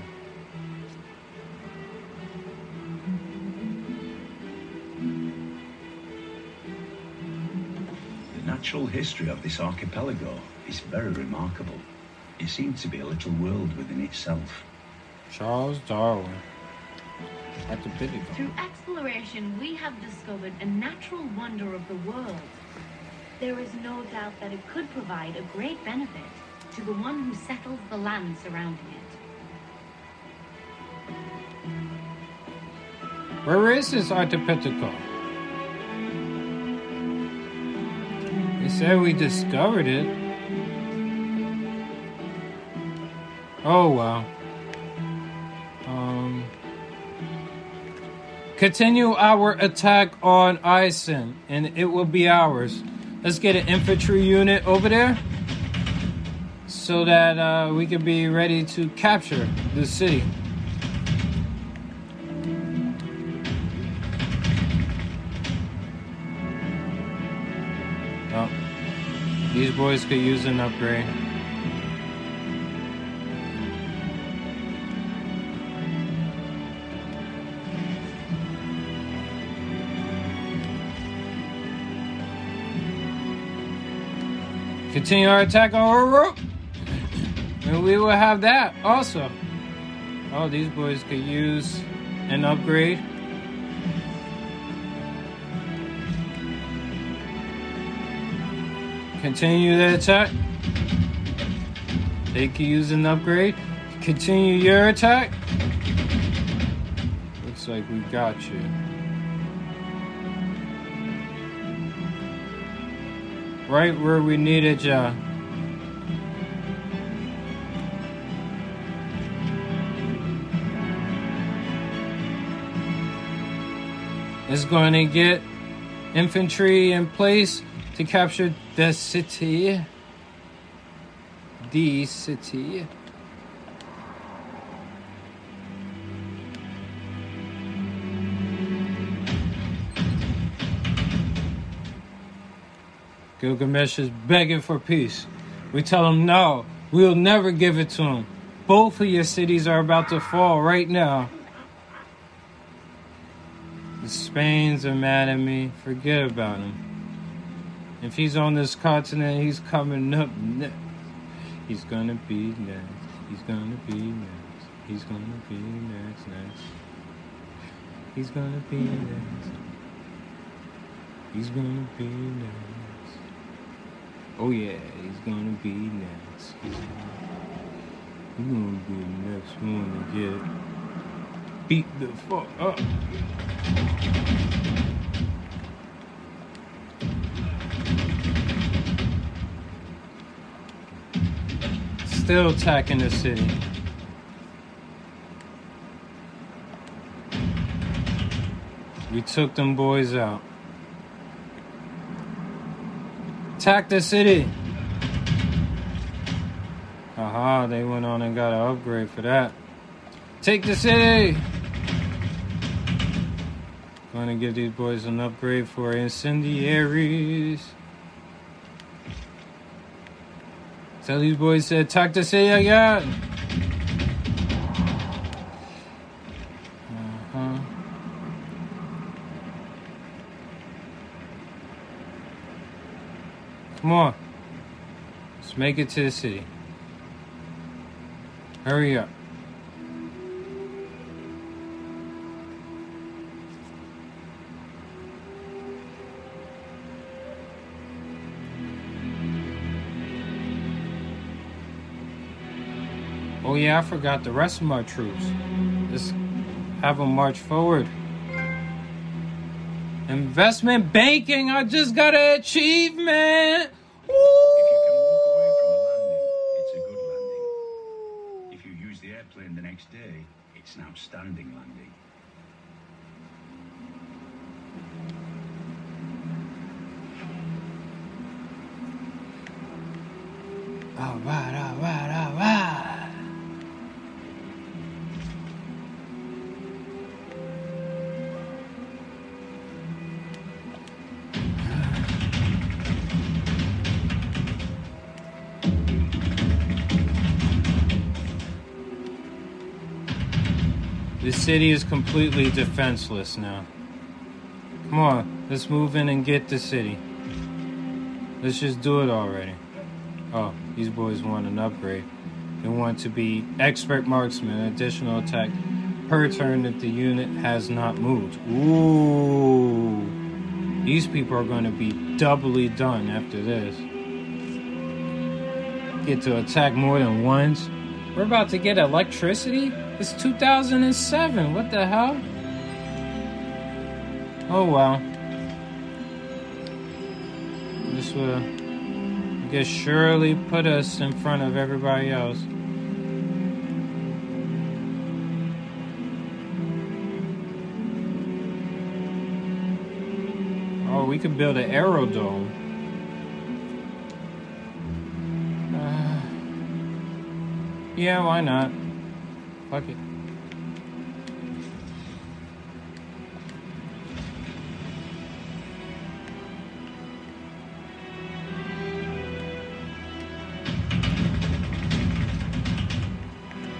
The natural history of this archipelago is very remarkable. It seems to be a little world within itself. Charles Darwin. At the Pentagon. Through exploration, we have discovered a natural wonder of the world. There is no doubt that it could provide a great benefit to the one who settles the land surrounding it. Where is this archipelago? They said we discovered it. Oh wow. Um, continue our attack on Isin, and it will be ours. Let's get an infantry unit over there so that uh, we can be ready to capture the city. Oh, these boys could use an upgrade. Continue our attack on Uru. And we will have that also. Oh, these boys could use an upgrade. Continue the attack. They could use an upgrade. Continue your attack. Looks like we got you. Right where we needed ya. Is going to get infantry in place to capture the city. The city. Gilgamesh is begging for peace. We tell him no, we'll never give it to him. Both of your cities are about to fall right now. The Spains are mad at me. Forget about him. If he's on this continent, he's coming up next. He's gonna be next. He's gonna be next. He's gonna be next, next. He's gonna be next. He's gonna be next. Oh yeah, he's gonna be next. He's gonna, be the next one to get beat the fuck up. Still attacking the city. We took them boys out. Attack the city. Aha, they went on and got an upgrade for that. Take the city. Gonna give these boys an upgrade for incendiaries. Tell these boys to attack the city again. Come on. Let's make it to the city. Hurry up. Oh yeah, I forgot the rest of my troops. Let's have them march forward. Investment banking, I just got an achievement. If you can walk away from a landing, it's a good landing. If you use the airplane the next day, it's an outstanding landing. All right, all right, all right. City is completely defenseless now. Come on, let's move in and get the city. Let's just do it already. Oh, these boys want an upgrade. They want to be expert marksmen, additional attack per turn that the unit has not moved. Ooh. These people are going to be doubly done after this. Get to attack more than once. We're about to get electricity? It's 2007. What the hell? Oh well. This will I guess surely put us in front of everybody else. Oh, we could build an aerodome. Uh, yeah, why not? Fuck it.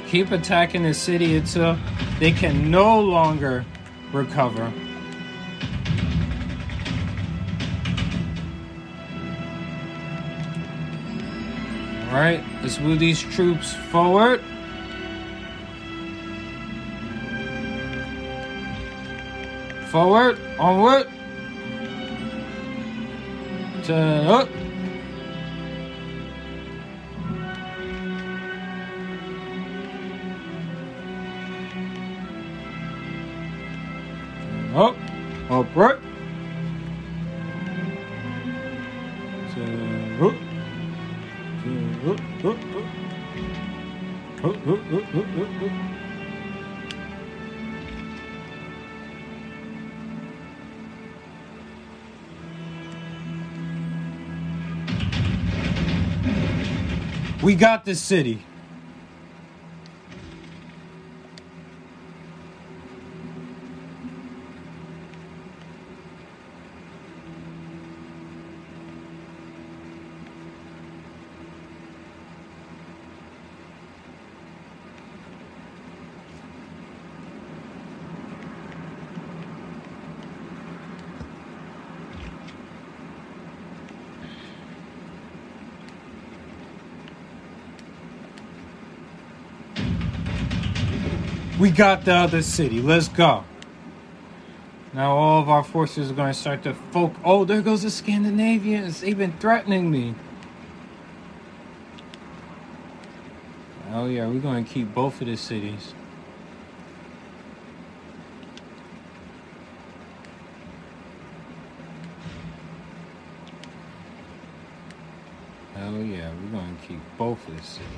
Keep attacking the city until they can no longer recover. Alright, let's move these troops forward. Forward, onward. To up. We got this city. We got the other city. Let's go. Now all of our forces are going to start to folk. Oh, there goes the Scandinavians. They've been threatening me. Oh yeah, we're going to keep both of the cities. Hell yeah, we're going to keep both of the cities.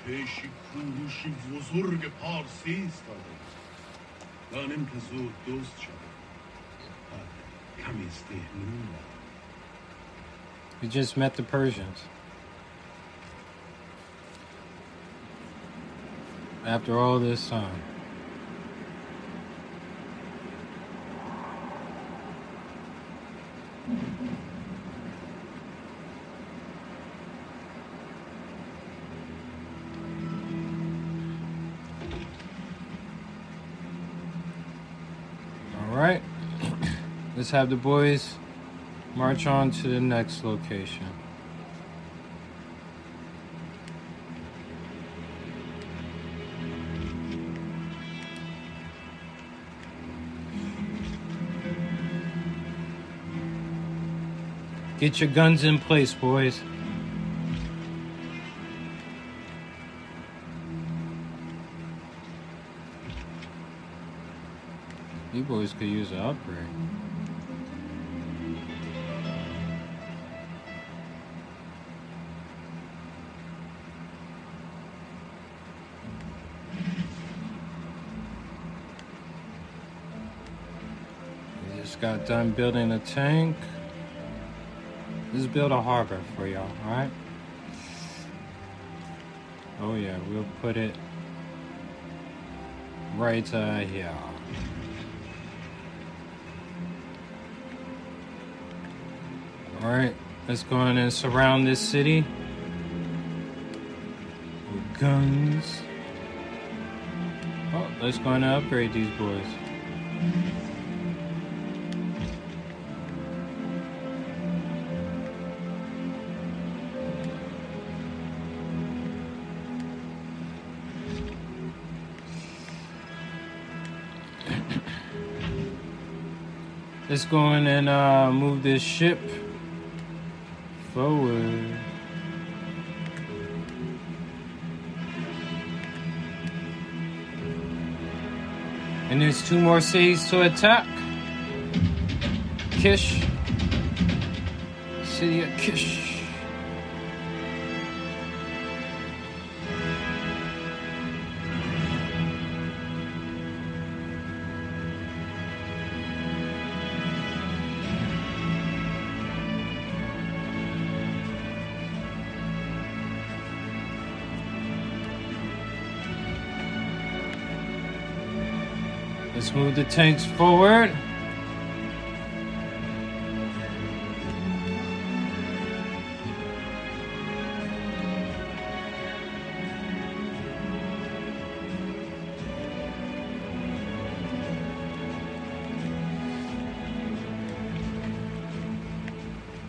باز پیشی کوروشی بزرگ پارسی ایستاده دانم که زود دوست شد بعد کمی استهنون We just met the Persians. After all this time. Have the boys march on to the next location. Get your guns in place, boys. You boys could use an upgrade. Got done building a tank. Let's build a harbor for y'all, alright? Oh yeah, we'll put it right uh, here. Alright, let's go in and surround this city with guns. Oh, let's go in and upgrade these boys. Go in and uh, move this ship forward. And there's two more cities to attack. Kish. City of Kish. Move the tanks forward.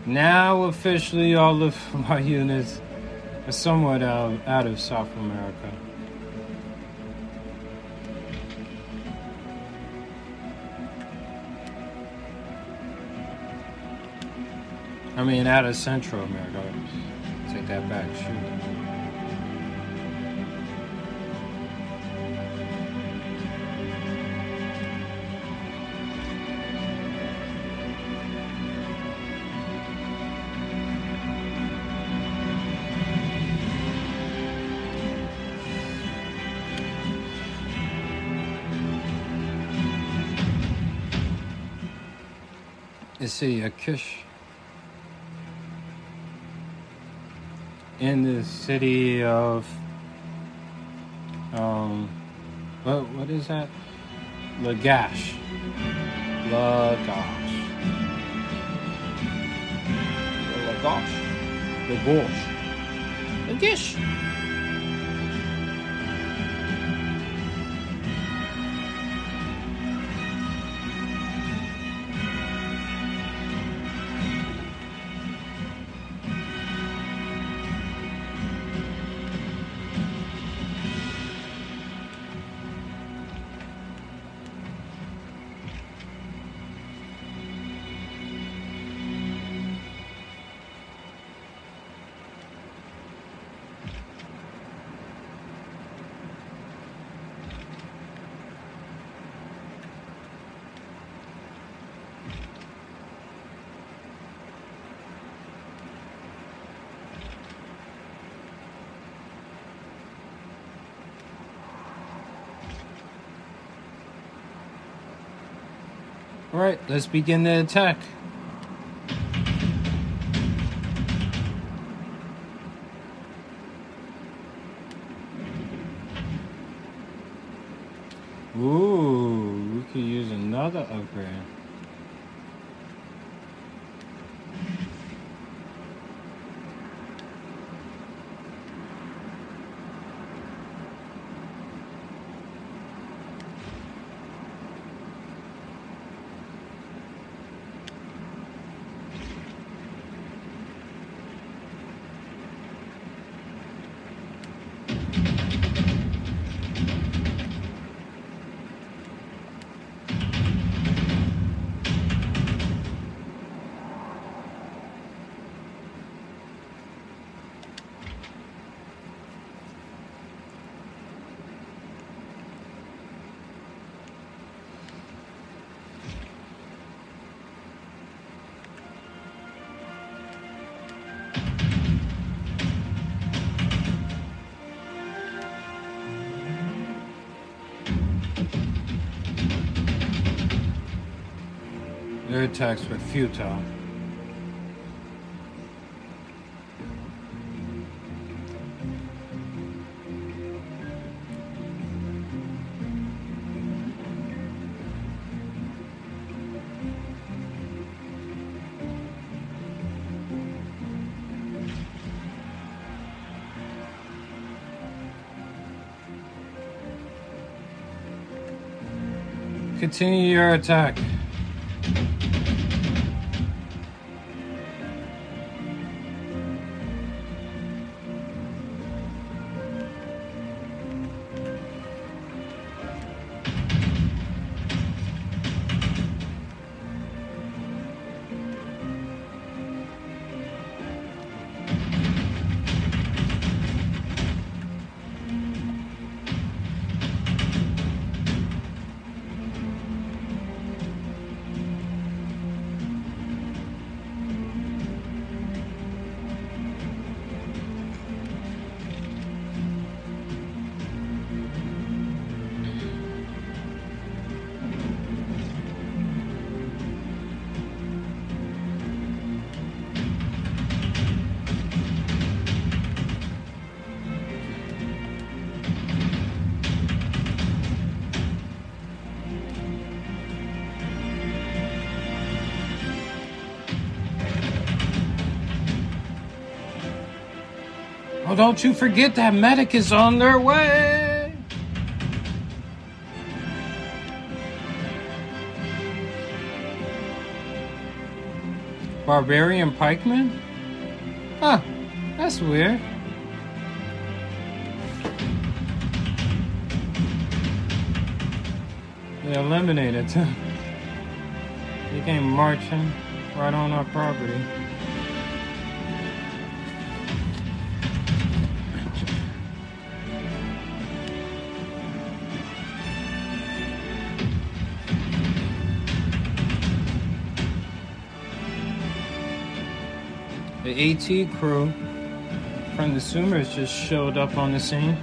Now, officially, all of [laughs] my units are somewhat out, out of South America. I mean, out of Central America. Take that back. Shoot. City of Kish. In the city of um what what is that? Lagash. Lagash. Lagash. Lagash. Lagash. All right, let's begin the attack. Attacks were futile. Continue your attack. Don't you forget that medic is on their way. Barbarian pikeman? Huh, that's weird. They eliminated [laughs] him. He came marching right on our property. The AT crew from the Summers just showed up on the scene.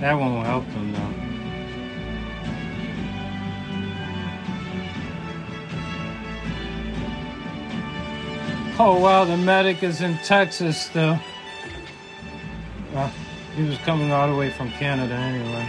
That one won't help them though. Oh wow, the medic is in Texas still. Well, he was coming all the way from Canada anyway.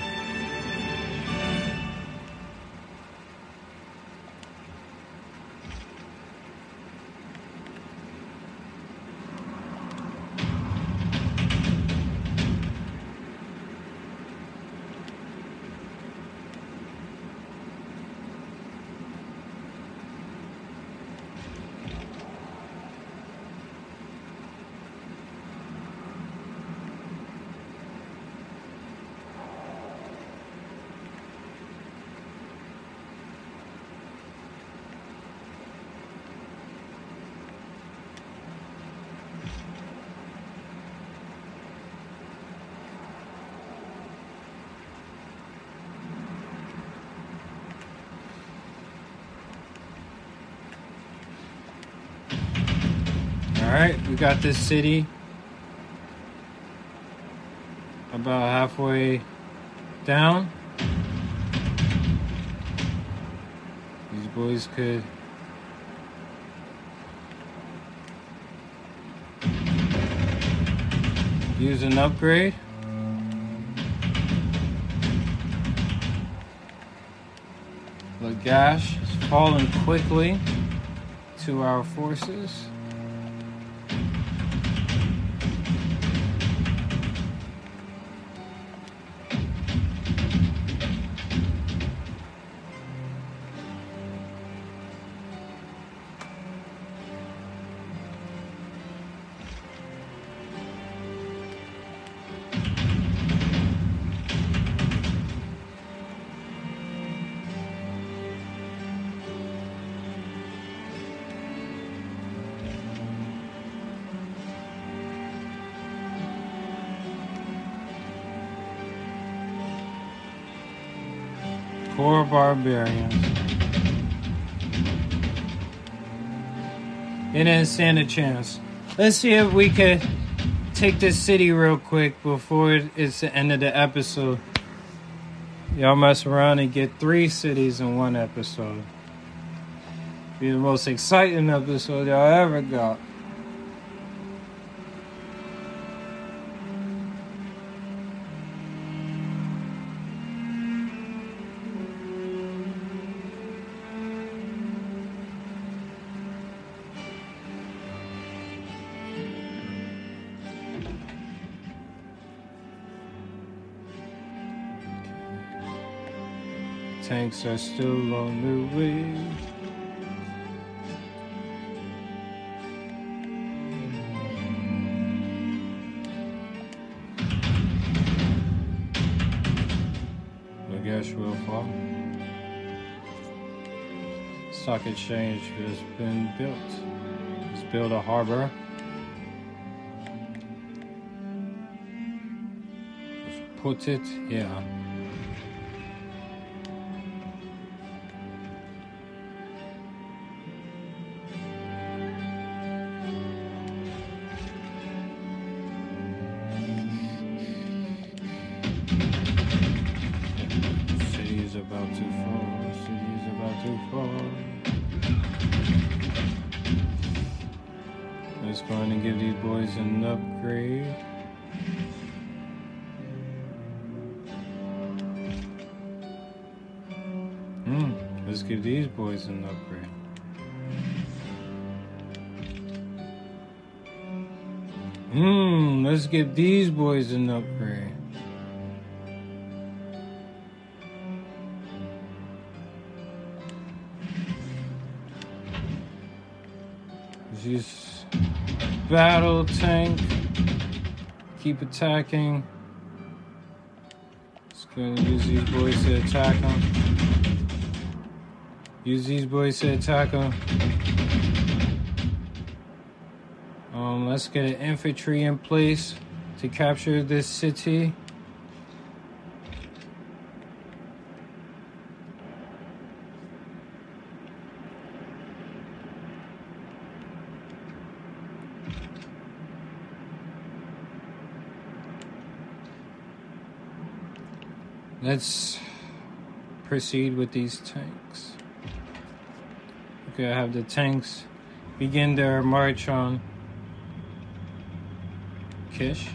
All right, we got this city about halfway down. These boys could use an upgrade. Lagash is falling quickly to our forces. Barbarians. Didn't stand a chance. Let's see if we could take this city real quick before it's the end of the episode. Y'all mess around and get three cities in one episode. Be the most exciting episode y'all ever got. Tanks are still on the way. Will fall. Stock exchange has been built. Let's build a harbor. Let's put it here. Give these boys an upgrade. Use battle tank. Keep attacking. Just gonna use these boys to attack them. Use these boys to attack them. Um, let's get an infantry in place to capture this city. Let's proceed with these tanks. Okay, I have the tanks begin their march on Kish.